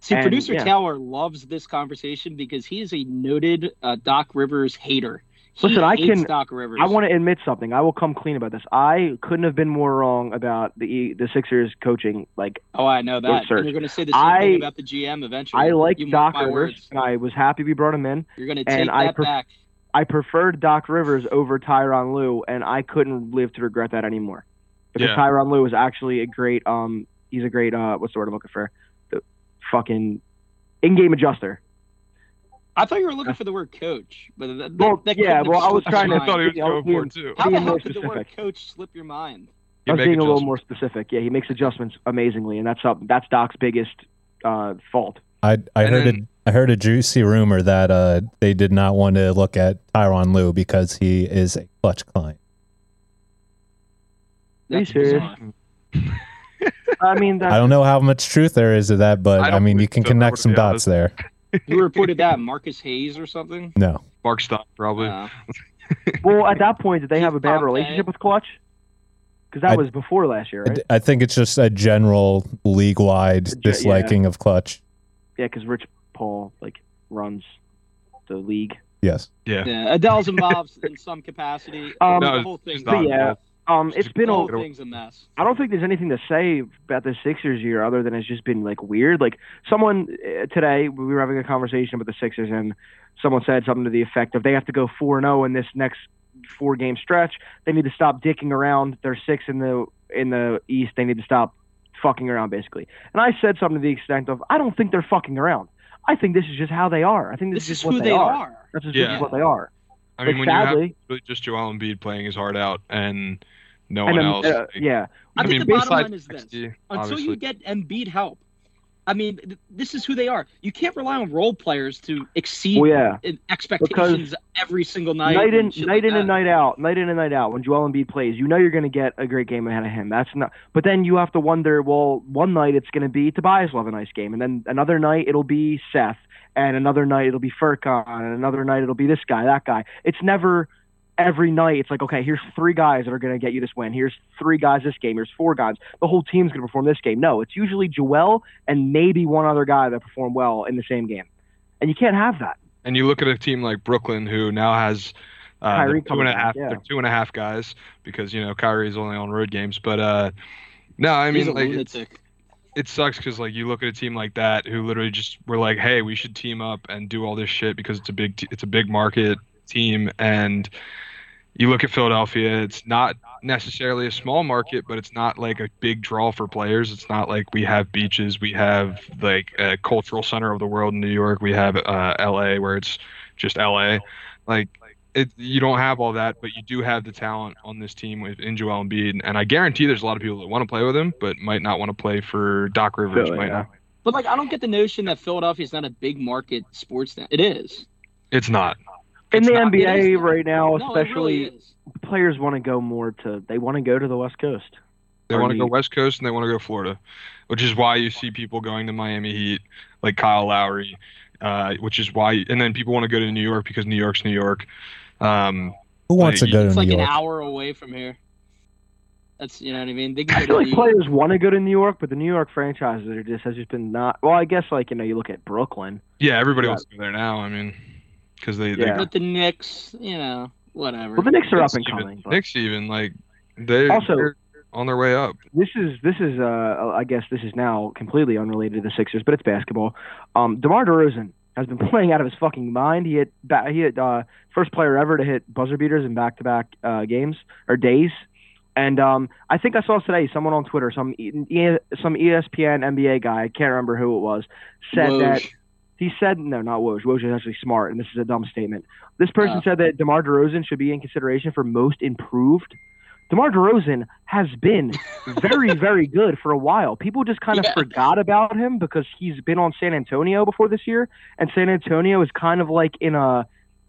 See, and, producer yeah. Taylor loves this conversation because he is a noted uh, Doc Rivers hater. He Listen, I can- Doc Rivers. I want to admit something. I will come clean about this. I couldn't have been more wrong about the the Sixers coaching. Like Oh, I know that. search. You're going to say the same I- thing about the GM eventually. I like You Doc Rivers, words. and I was happy we brought him in. You're going to and take I that back. I preferred Doc Rivers over Tyron Lue, and I couldn't live to regret that anymore. Because Yeah. Tyron Lue is actually a great um he's a great uh what's the word I'm looking for? The fucking in-game adjuster. I thought you were looking for the word coach, but that, that, Well, that yeah, well, I was trying to- I thought he was Yeah, was going for it too. How the being hell did the word coach slip your mind? You I was make being a little more specific. Yeah, he makes adjustments amazingly, and that's up that's Doc's biggest uh fault. I I And heard then- a I heard a juicy rumor that uh they did not want to look at Tyron Lue because he is a clutch client. Are you serious? I mean, I don't know how much truth there is to that, but I I, mean you can so, connect some dots there. You reported that Marcus Hayes or something? No. Mark Stock probably. Uh, Well, at that point, did they have a bad relationship with Clutch? Because that I- was before last year, I right? d- I think it's just a general league wide ge- disliking of clutch. Yeah, because Rich Paul like runs the league. Yes. yeah. yeah, Adele's involved in some capacity. Um, the whole thing's not a yeah. Mess. Um, it's been The a. whole thing's a mess. I don't think there's anything to say about the Sixers year other than it's just been like weird. Like someone uh, today, we were having a conversation about the Sixers, and someone said something to the effect of they have to go four and zero in this next four game stretch. They need to stop dicking around. They're six in the in the East. They need to stop fucking around, basically. And I said something to the extent of, I don't think they're fucking around. I think this is just how they are. I think this, This is just what who they, they are. are. That's just, Yeah. what they are. I mean, like, when you have really just Joel Embiid playing his heart out and no one um, else. uh, yeah, I, I think mean, the bottom line is this: XG, until obviously. you get Embiid help, I mean, th- this is who they are. You can't rely on role players to exceed well, yeah. in- expectations every single night. night in and night like in and night out, night in and night out. When Joel Embiid plays, you know you're going to get a great game ahead of him. That's not. But then you have to wonder. Well, one night it's going to be Tobias will have a nice game, and then another night it'll be Seth, and another night it'll be Furkan, and another night it'll be this guy, that guy. It's never every night. It's like okay, here's three guys that are going to get you this win. Here's three guys this game. Here's four guys. The whole team's going to perform this game. No, it's usually Joel and maybe one other guy that perform well in the same game, and you can't have that. And you look at a team like Brooklyn, who now has uh, Kyrie their two and a coming yeah. two and a half guys because you know Kyrie's only on road games. But uh, no, I He's mean a like it's, lunatic. it sucks because like you look at a team like that who literally just were like, hey, we should team up and do all this shit because it's a big t- it's a big market team and you look at Philadelphia, it's not necessarily a small market, but it's not like a big draw for players. It's not like we have beaches, we have like a cultural center of the world in New York, we have uh, LA where it's just LA. Like it, you don't have all that, but you do have the talent on this team with in Joel Embiid, and I guarantee there's a lot of people that want to play with him, but might not want to play for Doc Rivers. Philly, might yeah. not. But like, I don't get the notion that Philadelphia is not a big market sports. Town. It is. It's not. In the not- NBA is. right now, No, especially really players want to go more to they want to go to the West Coast. They want to go West Coast and they want to go Florida, which is why you see people going to Miami Heat, like Kyle Lowry, uh, which is why, and then people want to go to New York because New York's New York. Um, Who wants to Like, go to It's New like York? an hour away from here. That's you know what I mean. They can I go feel to like the- players want to go to New York, but the New York franchises are just has just been not. Well, I guess like you know you look at Brooklyn. yeah, everybody Yeah. wants to go there now. I mean, because they, Yeah. But the Knicks, you know, whatever. Well, the Knicks are they up and even, coming. But Knicks even like they Also- they're on their way up. this is this is uh I guess this is now completely unrelated to the Sixers, but it's basketball. Um, DeMar DeRozan has been playing out of his fucking mind. He hit ba- he hit uh, first player ever to hit buzzer beaters in back to back uh games or days. And um, I think I saw today someone on Twitter, some E- some ESPN NBA guy, I can't remember who it was, said that Woj. He said no, not Woj. Woj is actually smart, and this is a dumb statement. This person Oh. said that DeMar DeRozan should be in consideration for most improved. DeMar DeRozan has been very, very good for a while. People just kind of Yeah. forgot about him because he's been on San Antonio before this year, and San Antonio is kind of like in a,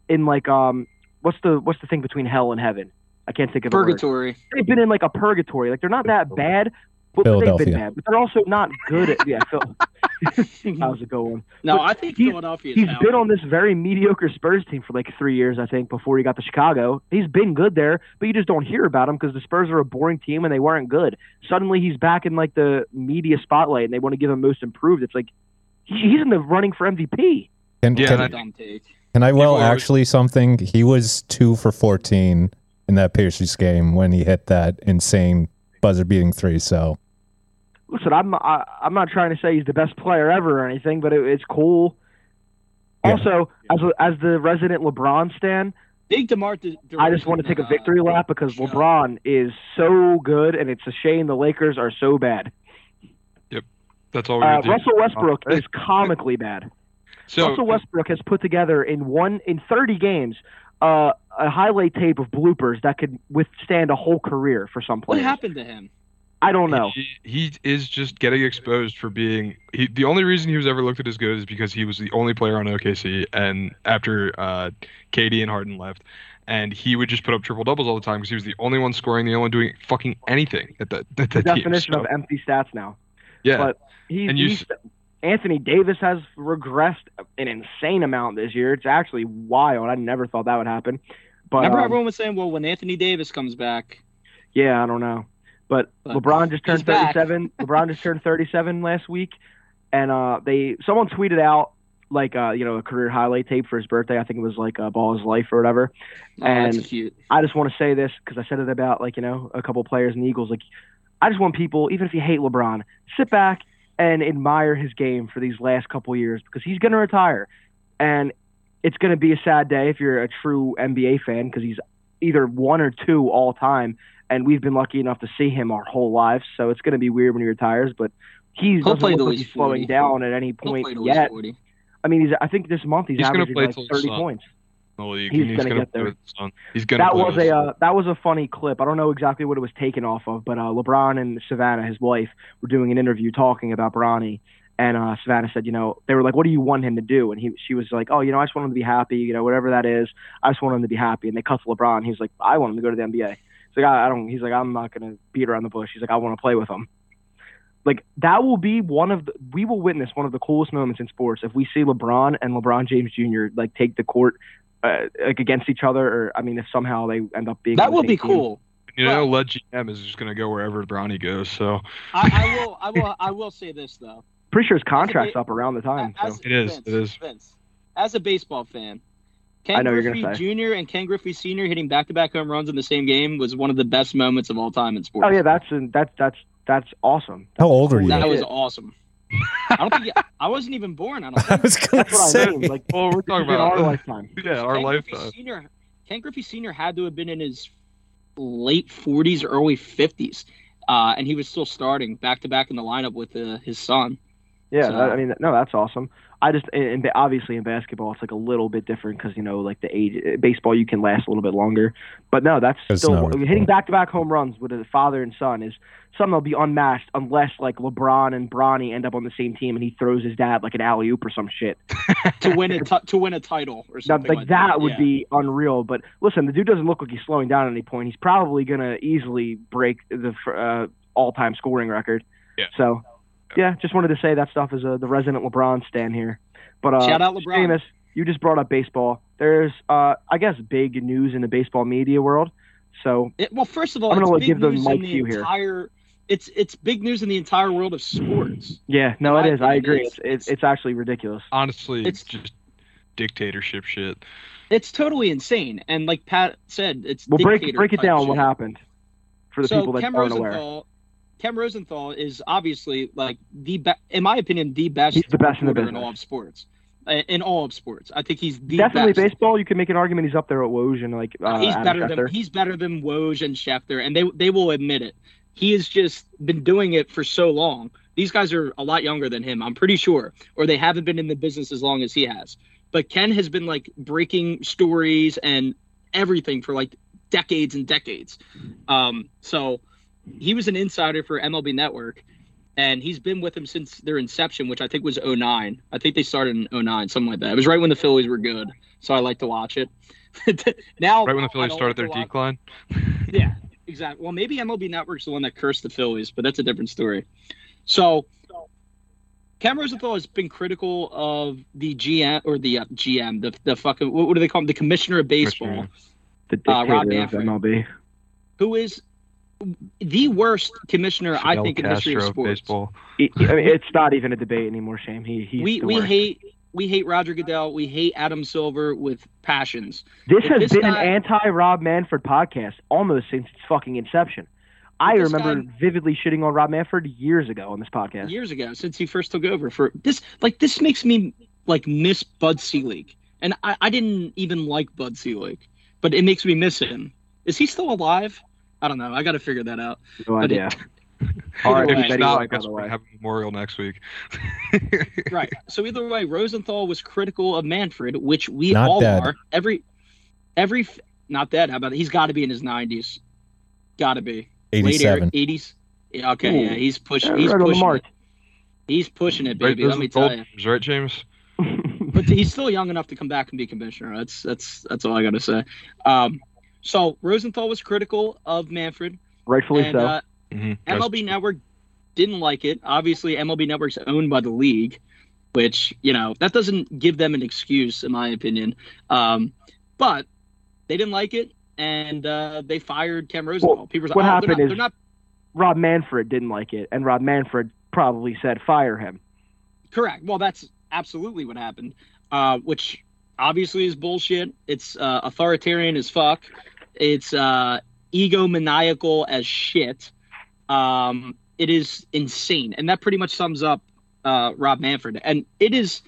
in like um, what's the what's the thing between hell and heaven? I can't think of. Purgatory. They've been in like a purgatory. Like they're not that bad, but they've Philadelphia. been bad. But they're also not good at yeah. Phil, how's it going? No, But I think he's- Philadelphia. He's been on this very mediocre Spurs team for like three years, I think, before he got to Chicago. He's been good there, but you just don't hear about him because the Spurs are a boring team and they weren't good. Suddenly he's back in like the media spotlight and they want to give him most improved. It's like he- he's in the running for MVP. Can, Yeah, can, and dumb take. can I well actually something? He was two for 14 in that Pacers game when he hit that insane buzzer beating three. So Listen, I'm I, I'm not trying to say he's the best player ever or anything, but it, it's cool. Yeah. Also, as as the resident LeBron stan, Big Demar. De- I just want to take a victory lap because LeBron is so good, and it's a shame the Lakers are so bad. Yep, that's all we Uh, do. Russell Westbrook is comically bad. So Russell Westbrook has put together in one in 30 games uh, a highlight tape of bloopers that could withstand a whole career for some What happened to him? I don't know. He, he is just getting exposed for being. He, the only reason he was ever looked at as good is because he was the only player on OKC, and after uh, KD and Harden left, and he would just put up triple doubles all the time because he was the only one scoring, the only one doing fucking anything at that at The that team. definition So, of empty stats now. yeah, but he's, And you he's Anthony Davis has regressed an insane amount this year. It's actually wild. I never thought that would happen. But Remember, um, everyone was saying, "Well, when Anthony Davis comes back, Yeah, I don't know. But LeBron just turned 37. LeBron just turned 37 last week, and uh, they someone tweeted out like uh, you know a career highlight tape for his birthday. I think it was like uh, Ballislife or whatever. oh, that's And- cute." I just want to say this because I said it about like you know a couple players in the Eagles. Like I just want people, even if you hate LeBron, sit back and admire his game for these last couple years because he's going to retire, and it's going to be a sad day if you're a true NBA fan because he's either one or two all time, and we've been lucky enough to see him our whole lives. So it's going to be weird when he retires, but. He He'll doesn't look like he's he's slowing 40. down at any point play till he's yet. 40. I mean, he's. I think this month he's, He's gonna averaging play like 30 Sun. points in the he's he's gonna gonna get there. with the Sun. He's gonna that was a uh, that was a funny clip. I don't know exactly what it was taken off of, but uh, LeBron and Savannah, his wife, were doing an interview talking about Bronny, and uh, Savannah said, you know, they were like, "What do you want him to do?" And he, she was like, "Oh, you know, I just want him to be happy. You know, whatever that is, I just want him to be happy." And they cut to LeBron. He's like, "I want him to go to the NBA." He's like, I, I don't. He's like, I'm not gonna beat around the bush. He's like, I want to play with him. Like that will be one of the we will witness one of the coolest moments in sports if we see LeBron and LeBron James Jr. like take the court uh, like against each other, or I mean, if somehow they end up being That will be team. cool. You know, lead GM is just gonna go wherever Bronny goes. So I, I will. I will. I will say this though. Pretty sure his contract's ba- up around the time. As, So. It is, Vince, it is. Vince, as a baseball fan, Ken I know you're Griffey gonna say. Jr. and Ken Griffey Sr. hitting back-to-back home runs in the same game was one of the best moments of all time in sports. Oh yeah, that's that's that's that's awesome. how old are you? that was awesome. I don't think I wasn't even born. I don't I think. was gonna That's what I say. mean. Like, well, we're talking about our lifetime. yeah, our Ken Griffey lifetime. Sr. Ken Griffey Sr. had to have been in his late 40s, early 50s, uh, and he was still starting back to back in the lineup with uh, his son. Yeah, So- that- I mean, no, that's awesome. I just, and and obviously in basketball, it's like a little bit different because you know, like the age, baseball you can last a little bit longer. But no, that's It's still not- hitting back-to-back home runs with a father and son is something that'll be unmatched unless like LeBron and Bronny end up on the same team and he throws his dad like an alley oop or some shit. to win a t- to win a title or Now, something like, like, that, would yeah. be unreal. But listen, the dude doesn't look like he's slowing down at any point. He's probably gonna easily break the uh, all-time scoring record. Yeah. So, yeah, just wanted to say that stuff as a, the resident LeBron stand here. But uh, Shout out LeBron. Seamus, you just brought up baseball. There's, uh, I guess, big news in the baseball media world. So It- well, first of all, I'm gonna, it's like, big give the news mic to you here. entire. It's it's big news in the entire world of sports. yeah, no, In it my is. I agree. it's- It's it's, it's- it's actually ridiculous. Honestly, It's- it's just dictatorship shit. It's totally insane, and like Pat said, it's Well, break dictator break it down. shit. What happened for the so people that Ken aren't Rosenthal, aware? Ken Rosenthal is obviously like the best, in my opinion the best He's the best in the reporter in all of sports. in all of sports. I think he's the Definitely best. baseball. You can make an argument he's up there at Woj and like uh, he's Adam better Schefter. than he's better than Woj and Schefter, and they they will admit it. He has just been doing it for so long. These guys are a lot younger than him, I'm pretty sure, or they haven't been in the business as long as he has. But Ken has been like breaking stories and everything for like decades and decades. Um, so he was an insider for MLB Network, and he's been with them since their inception, which I think was 09. I think they started in 09, something like that. It was right when the Phillies were good, so I like to watch it. now, Right when the Phillies started their like to decline. yeah, exactly. Well, maybe MLB Network's the one that cursed the Phillies, but that's a different story. So, Ken Rosenthal has been critical of the GM or the uh, GM, the the fucking what, what do they call him? The commissioner of baseball, Commissioner. the uh, Rob dictator of Manfred. MLB. who is the worst commissioner I Fidel think in the history of sports. baseball. I mean, it's not even a debate anymore, Shame. He he's we the we worst. hate we hate Roger Goodell. We hate Adam Silver with passions. This if has this been guy- an anti-Rob Manfred podcast almost since its fucking inception. I remember guy- vividly shitting on Rob Manfred years ago on this podcast. years ago since he first took over for this like this makes me like miss bud selig and I, I didn't even like bud selig but it makes me miss him is he still alive i don't know i gotta figure that out No But idea. Either All right, way. If Betty he's Betty not, I White, guess we're way. gonna have a Memorial next week. right so either way rosenthal was critical of manfred which we Not all dead. are every every not dead how about he's got to be in his 90s gotta be late 87. 80s yeah, okay Ooh. yeah he's pushing he's right the pushing mark. it. he's pushing it baby those let me tell you numbers, right, James? but he's still young enough to come back and be commissioner. That's that's that's all I got to say. Um, so Rosenthal was critical of Manfred, Rightfully and so. uh, Mm-hmm. MLB Network didn't like it. Obviously, MLB Network's owned by the league, which you know that doesn't give them an excuse, in my opinion. Um, but they didn't like it, and uh, they fired Ken Rosenthal. Well, People were like, what oh, happened they're not, is- they're not Rob Manfred didn't like it, and Rob Manfred probably said fire him. Correct. Well, that's absolutely what happened, uh, which obviously is bullshit. It's uh, authoritarian as fuck. It's uh, egomaniacal as shit. Um, it is insane, and that pretty much sums up uh, Rob Manfred. And it is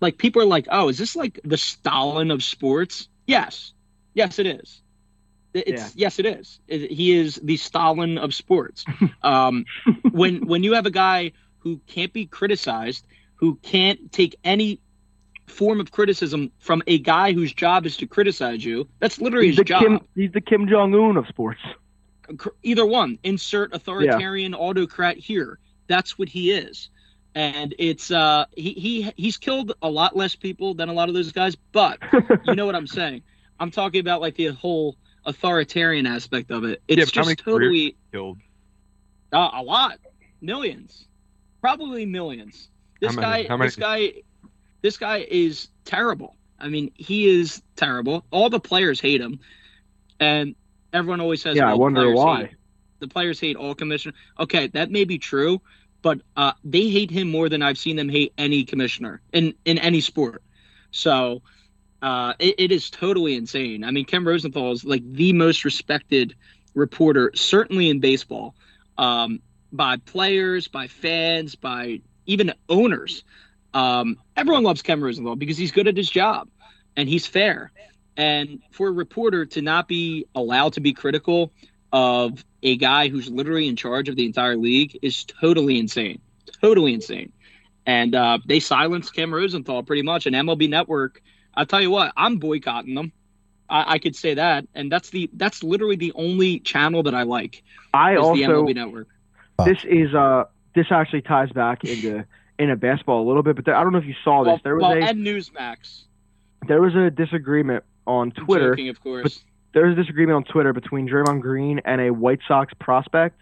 like people are like, "Oh, is this like the Stalin of sports?" Yes, yes, it is. It's Yeah. yes, it is. It- he is the Stalin of sports. um, when when you have a guy who can't be criticized, who can't take any form of criticism from a guy whose job is to criticize you, that's literally He's his job. Kim. He's the Kim Jong Un of sports. Either one. Insert authoritarian autocrat here. That's what he is. And it's uh he, he he's killed a lot less people than a lot of those guys, but you know what I'm saying. I'm talking about like the whole authoritarian aspect of it. It's Yeah, just totally Killed. uh, a lot, millions, probably millions. This many? guy, this guy, this guy is terrible. I mean, he is terrible. All the players hate him, and everyone always says, yeah, I well, the wonder why. hate- the players hate all commissioners. Okay, that may be true, but uh, they hate him more than I've seen them hate any commissioner in in any sport. So uh, it, it is totally insane. I mean, Ken Rosenthal is like the most respected reporter, certainly in baseball, um, by players, by fans, by even owners. Um, everyone loves Ken Rosenthal because he's good at his job and he's fair. And for a reporter to not be allowed to be critical of a guy who's literally in charge of the entire league is totally insane. Totally insane. And uh, they silenced Ken Rosenthal pretty much. And MLB Network, I'll tell you what, I'm boycotting them. I, I could say that. And that's the that's literally the only channel that I like I is the also MLB Network. this is uh this actually ties back into into basketball a little bit, but there, I don't know if you saw this. Well, there was well, a and Newsmax. there was a disagreement on Twitter. joking, of course. there was a disagreement on Twitter between Draymond Green and a White Sox prospect.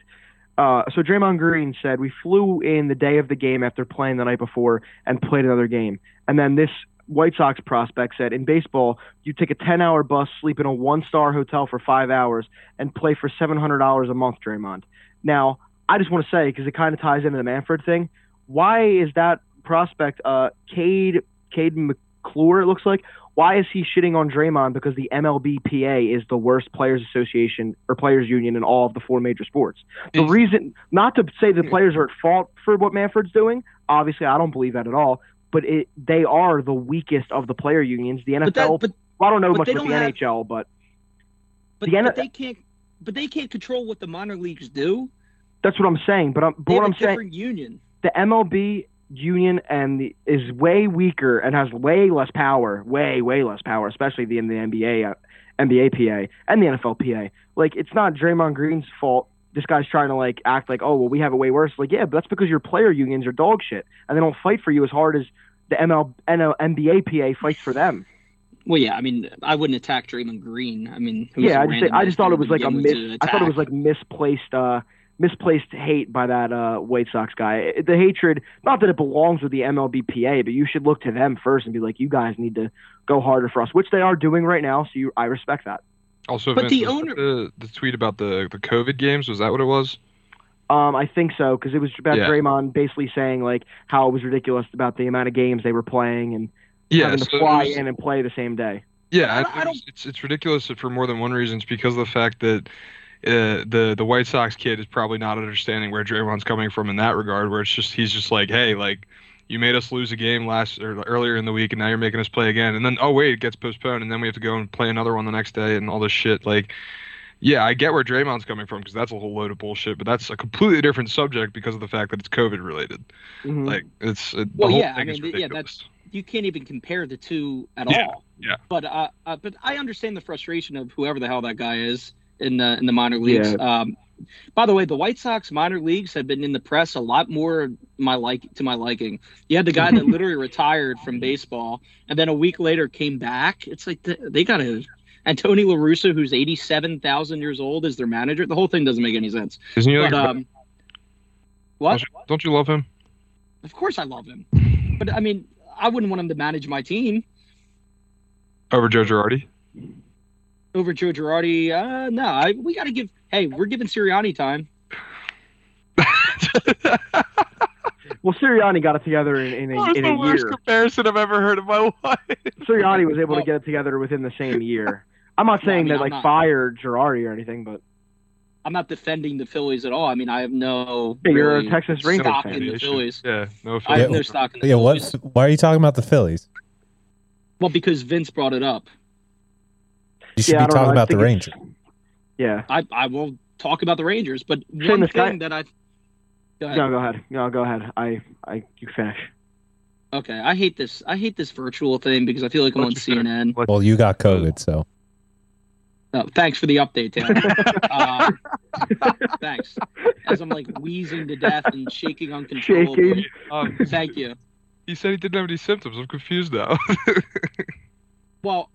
Uh, so Draymond Green said we flew in the day of the game after playing the night before and played another game. And then this White Sox prospect said in baseball you take a 10-hour bus, sleep in a one-star hotel for five hours, and play for $700 a month. Draymond. Now I just want to say because it kind of ties into the Manfred thing. Why is that prospect uh, Cade Cade McClure? It looks like why is he shitting on Draymond because the MLBPA is the worst players association or players union in all of the four major sports? The Is- reason, not to say the players are at fault for what Manfred's doing, obviously I don't believe that at all, but it they are the weakest of the player unions. The NFL, But that, but well, I don't know but much about the have- NHL, but but, The N- they can't. But they can't control what the minor leagues do. that's what I'm saying. But, I'm, but They what I'm saying, different union. The MLB union and the, is way weaker and has way less power, way way less power, especially the in the NBA, uh, NBA PA and the NFL PA. Like it's not Draymond Green's fault. This guy's trying to like act like, oh well, we have it way worse. Like yeah, but that's because your player unions are dog shit and they don't fight for you as hard as the ML, NL, NBA PA fights for them. Well, yeah. I mean, I wouldn't attack Draymond Green. I mean, who's Yeah, I just I just thought it was like a mis- I thought it was like misplaced uh misplaced hate by that uh White Sox guy. The hatred, not that it belongs with the MLBPA, but you should look to them first and be like, you guys need to go harder for us, which they are doing right now. So you, I respect that. Also, But Vince, the owner- the, the tweet about the the COVID games was that what it was? Um, I think so because it was about Yeah. Draymond basically saying like how it was ridiculous about the amount of games they were playing and Yeah, having to it fly was- in and play the same day. Yeah, I I I don't- it's it's ridiculous for more than one reason. It's because of the fact that uh, the the White Sox kid is probably not understanding where Draymond's coming from in that regard. Where it's just he's just like, hey, like you made us lose a game last or earlier in the week, and now you're making us play again. And then oh wait, it gets postponed, and then we have to go and play another one the next day, and all this shit. Like, yeah, I get where Draymond's coming from because that's a whole load of bullshit. But that's a completely different subject because of the fact that it's COVID related. Mhm. Like it's it, Well, whole yeah, I mean, yeah, that's you can't even compare the two at Yeah, all. yeah. But uh, uh, but I understand the frustration of whoever the hell that guy is in the in the minor leagues. Um, by the way, the White Sox minor leagues have been in the press a lot more my like to my liking. You had the guy that literally retired from baseball and then a week later came back. It's like the, they got to. And Tony La Russa, who's eighty-seven thousand years old, is their manager. The whole thing doesn't make any sense. Isn't he like? But um, what? don't you love him? Of course, I love him, but I mean, I wouldn't want him to manage my team Over Joe Girardi? Over Joe Girardi. Uh, no, I, we got to give. Hey, we're giving Sirianni time. Well, Sirianni got it together in, in a, in a year. comparison I've ever heard in my life. Sirianni was able Well- to get it together within the same year. I'm not Well, I saying mean, that I'm like not- fire Girardi or anything, but I'm not defending the Phillies at all. I mean, I have no. Yeah, you're a Texas Rangers stock fan. in the Phillies. Yeah, no I Phillies. have Yeah. no stock in the Yeah, Phillies. what? Why are you talking about the Phillies? Well, because Vince brought it up. You should yeah, be don't know. talking about the think Rangers. Yeah. I I will talk about the Rangers, but one Seamus, can I- thing that I. Go ahead. No, go ahead. No, go ahead. I, I, you finish. Okay, I hate this. I hate this virtual thing because I feel like I'm on Let you finish. CNN. Let- Well, you got COVID, so Oh, thanks for the update, Tanner. um, thanks. As I'm like wheezing to death and shaking uncontrollably. Shaking. Um, Thank you. he said he didn't have any symptoms. I'm confused now. Well,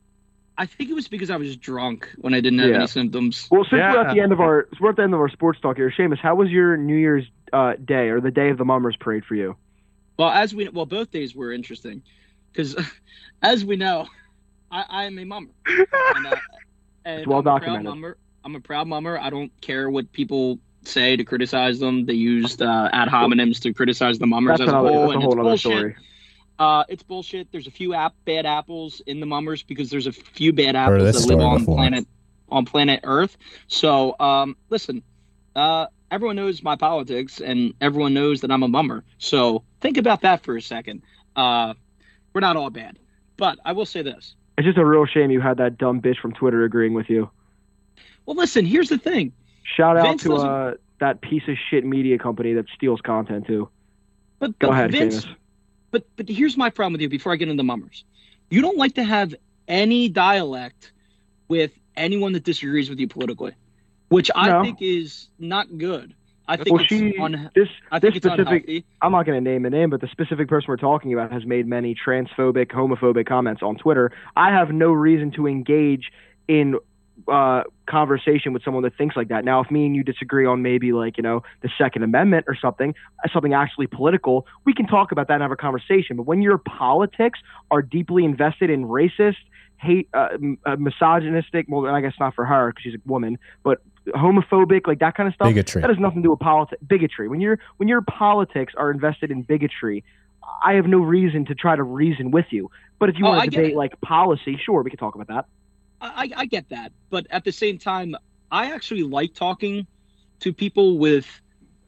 I think it was because I was drunk when I didn't have Yeah. any symptoms. Well, since we're at the end of our, we're at the end of our sports talk here. Seamus, how was your New Year's uh, day or the day of the Mummers parade for you? Well, as we well, both days were interesting because, as we know, I, I am a mummer. And, uh, and It's well I'm a proud documented. mummer. I'm a proud mummer. I don't care what people say to criticize them. They used uh, ad hominems to criticize the mummers That's as a another, whole, that's a and whole it's other bullshit. story. Uh, it's bullshit. There's a few app, bad apples in the mummers because there's a few bad apples that live on before. planet on planet Earth. So, um, listen, uh, everyone knows my politics, and everyone knows that I'm a mummer. So think about that for a second. Uh, we're not all bad, but I will say this. It's just a real shame you had that dumb bitch from Twitter agreeing with you. Well, listen. Here's the thing. Shout out Vince to uh, that piece of shit media company that steals content too. But, Go ahead, Vince, Seamus. But but here's my problem with you. Before I get into the mummers, you don't like to have any dialect with anyone that disagrees with you politically, which I No. think is not good. I think Well, it's she, un- this, I think this specific, unhealthy. I'm not going to name the name, but the specific person we're talking about has made many transphobic, homophobic comments on Twitter. I have no reason to engage in uh, conversation with someone that thinks like that. Now, if me and you disagree on maybe like you know the Second Amendment or something, uh, something actually political, we can talk about that and have a conversation. But when your politics are deeply invested in racist, hate, uh, m- uh, misogynistic, well, I guess not for her because she's a woman, but homophobic, like that kind of stuff. bigotry. That has nothing to do with politics. Bigotry. When your when your politics are invested in bigotry, I have no reason to try to reason with you. But if you Oh, want to debate it. like policy, sure, we can talk about that. I, I get that, but at the same time, I actually like talking to people with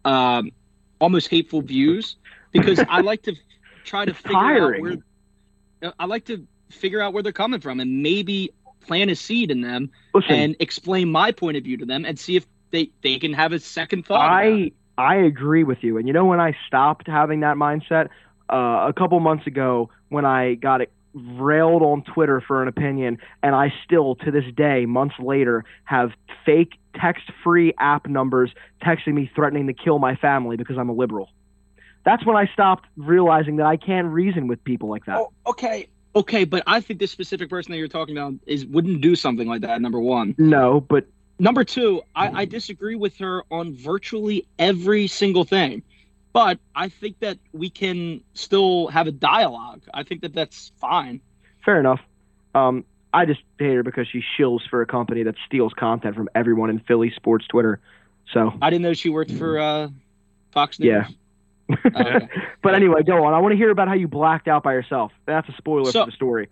um, almost hateful views because I like to. try to It's figure tiring. out where. I like to figure out where they're coming from and maybe plant a seed in them Listen, and explain my point of view to them and see if they they can have a second thought. I I agree with you. And you know when I stopped having that mindset uh, a couple months ago when I got it railed on Twitter for an opinion, and I still to this day, months later, have fake text-free app numbers texting me threatening to kill my family because I'm a liberal. That's when I stopped realizing that I can't reason with people like that. Oh, okay. Okay, but I think this specific person that you're talking about is wouldn't do something like that. Number one. No, but Number two, I, mm-hmm. I disagree with her on virtually every single thing, but I think that we can still have a dialogue. I think that that's fine. fair enough. Um, I just hate her because she shills for a company that steals content from everyone in Philly sports Twitter. So I didn't know she worked for uh, Fox News. Yeah. Okay. but anyway, go on. I want to hear about how you blacked out by yourself. That's a spoiler So- for the story.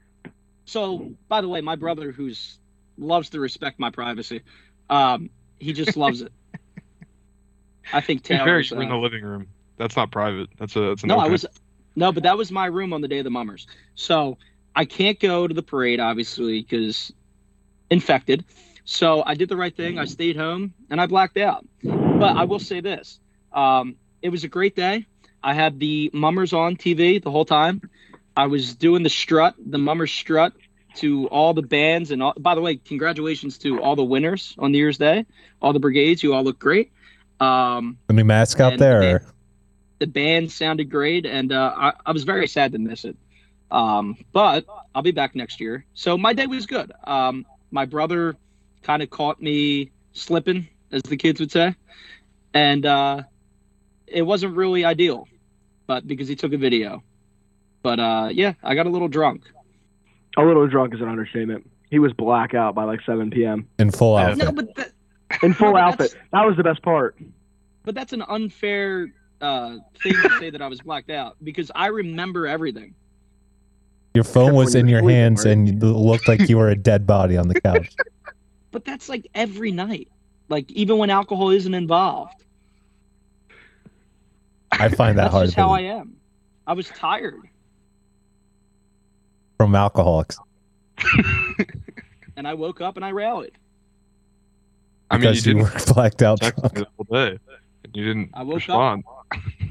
So, by the way, my brother, who's loves to respect my privacy, um, he just loves it. I think He's very Taylor's. in the Uh, living room. That's not private. That's a that's an no, I was no, but that was my room on the day of the mummers. So I can't go to the parade, obviously, because infected. So I did the right thing. I stayed home and I blacked out. But I will say this: um, it was a great day. I had the mummers on TV the whole time. I was doing the strut, the mummer strut, to all the bands and all. By the way, congratulations to all the winners on New Year's Day, all the brigades. You all look great. Um, Any mask out And there? They- Or? the band sounded great, and uh, I, I was very sad to miss it. Um, but I'll be back next year. So my day was good. Um, my brother kind of caught me slipping, as the kids would say, and uh, it wasn't really ideal, but because he took a video. But uh, yeah, I got a little drunk. A little drunk is an understatement. He was blackout by like 7 p.m. in full outfit. No, but that, in full No, but outfit. That was the best part. but that's an unfair uh, thing to say that I was blacked out because I remember everything. Your phone Except was in your hands and you looked like you were a dead body on the couch. But that's like every night. Like even when alcohol isn't involved. I find that That's hard just to how I am. I was tired from alcoholics and I woke up and I rallied. I mean, you because you, didn't were blacked out text drunk. the whole day, and you didn't I woke up- respond.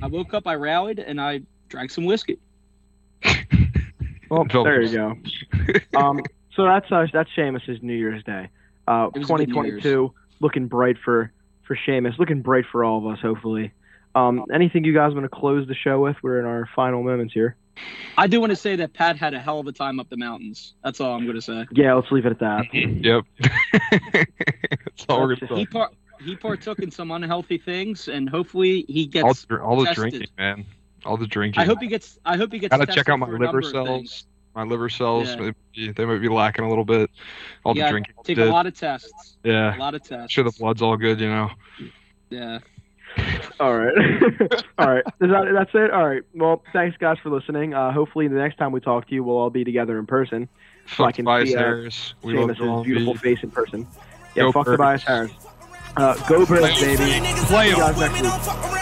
I woke up, I rallied, and I drank some whiskey. Well, Phil- there you go. Um, so that's uh, that's Seamus's New Year's Day. Uh, It was a good New 2022 looking bright for for Seamus, looking bright for all of us. Hopefully. Um, anything you guys want to close the show with? We're in our final moments here. I do want to say that Pat had a hell of a time up the mountains. That's all I'm going to say. Yeah, let's leave it at that. yep. That's all we're gonna He talk. par- he partook in some unhealthy things, and hopefully he All, gets. the- all the tested. drinking, man. All the drinking. I hope he gets. I hope he gets. Gotta check out my liver number of things. cells. My liver cells, Yeah. they, might be- they might be lacking a little bit. All Yeah, the drinking. Take did. a lot of tests. yeah. A lot of tests. Sure, the blood's all good, you know. Yeah. All right. all right. Is that, that's it? All right. Well, thanks, guys, for listening. Uh, hopefully, the next time we talk to you, we'll all be together in person. So I Fuck can Tobias see, uh, Harris. We love Seamus's beautiful face in person. Yeah, Go fuck Birds. Tobias Harris. Uh, go Birds, Play baby. Free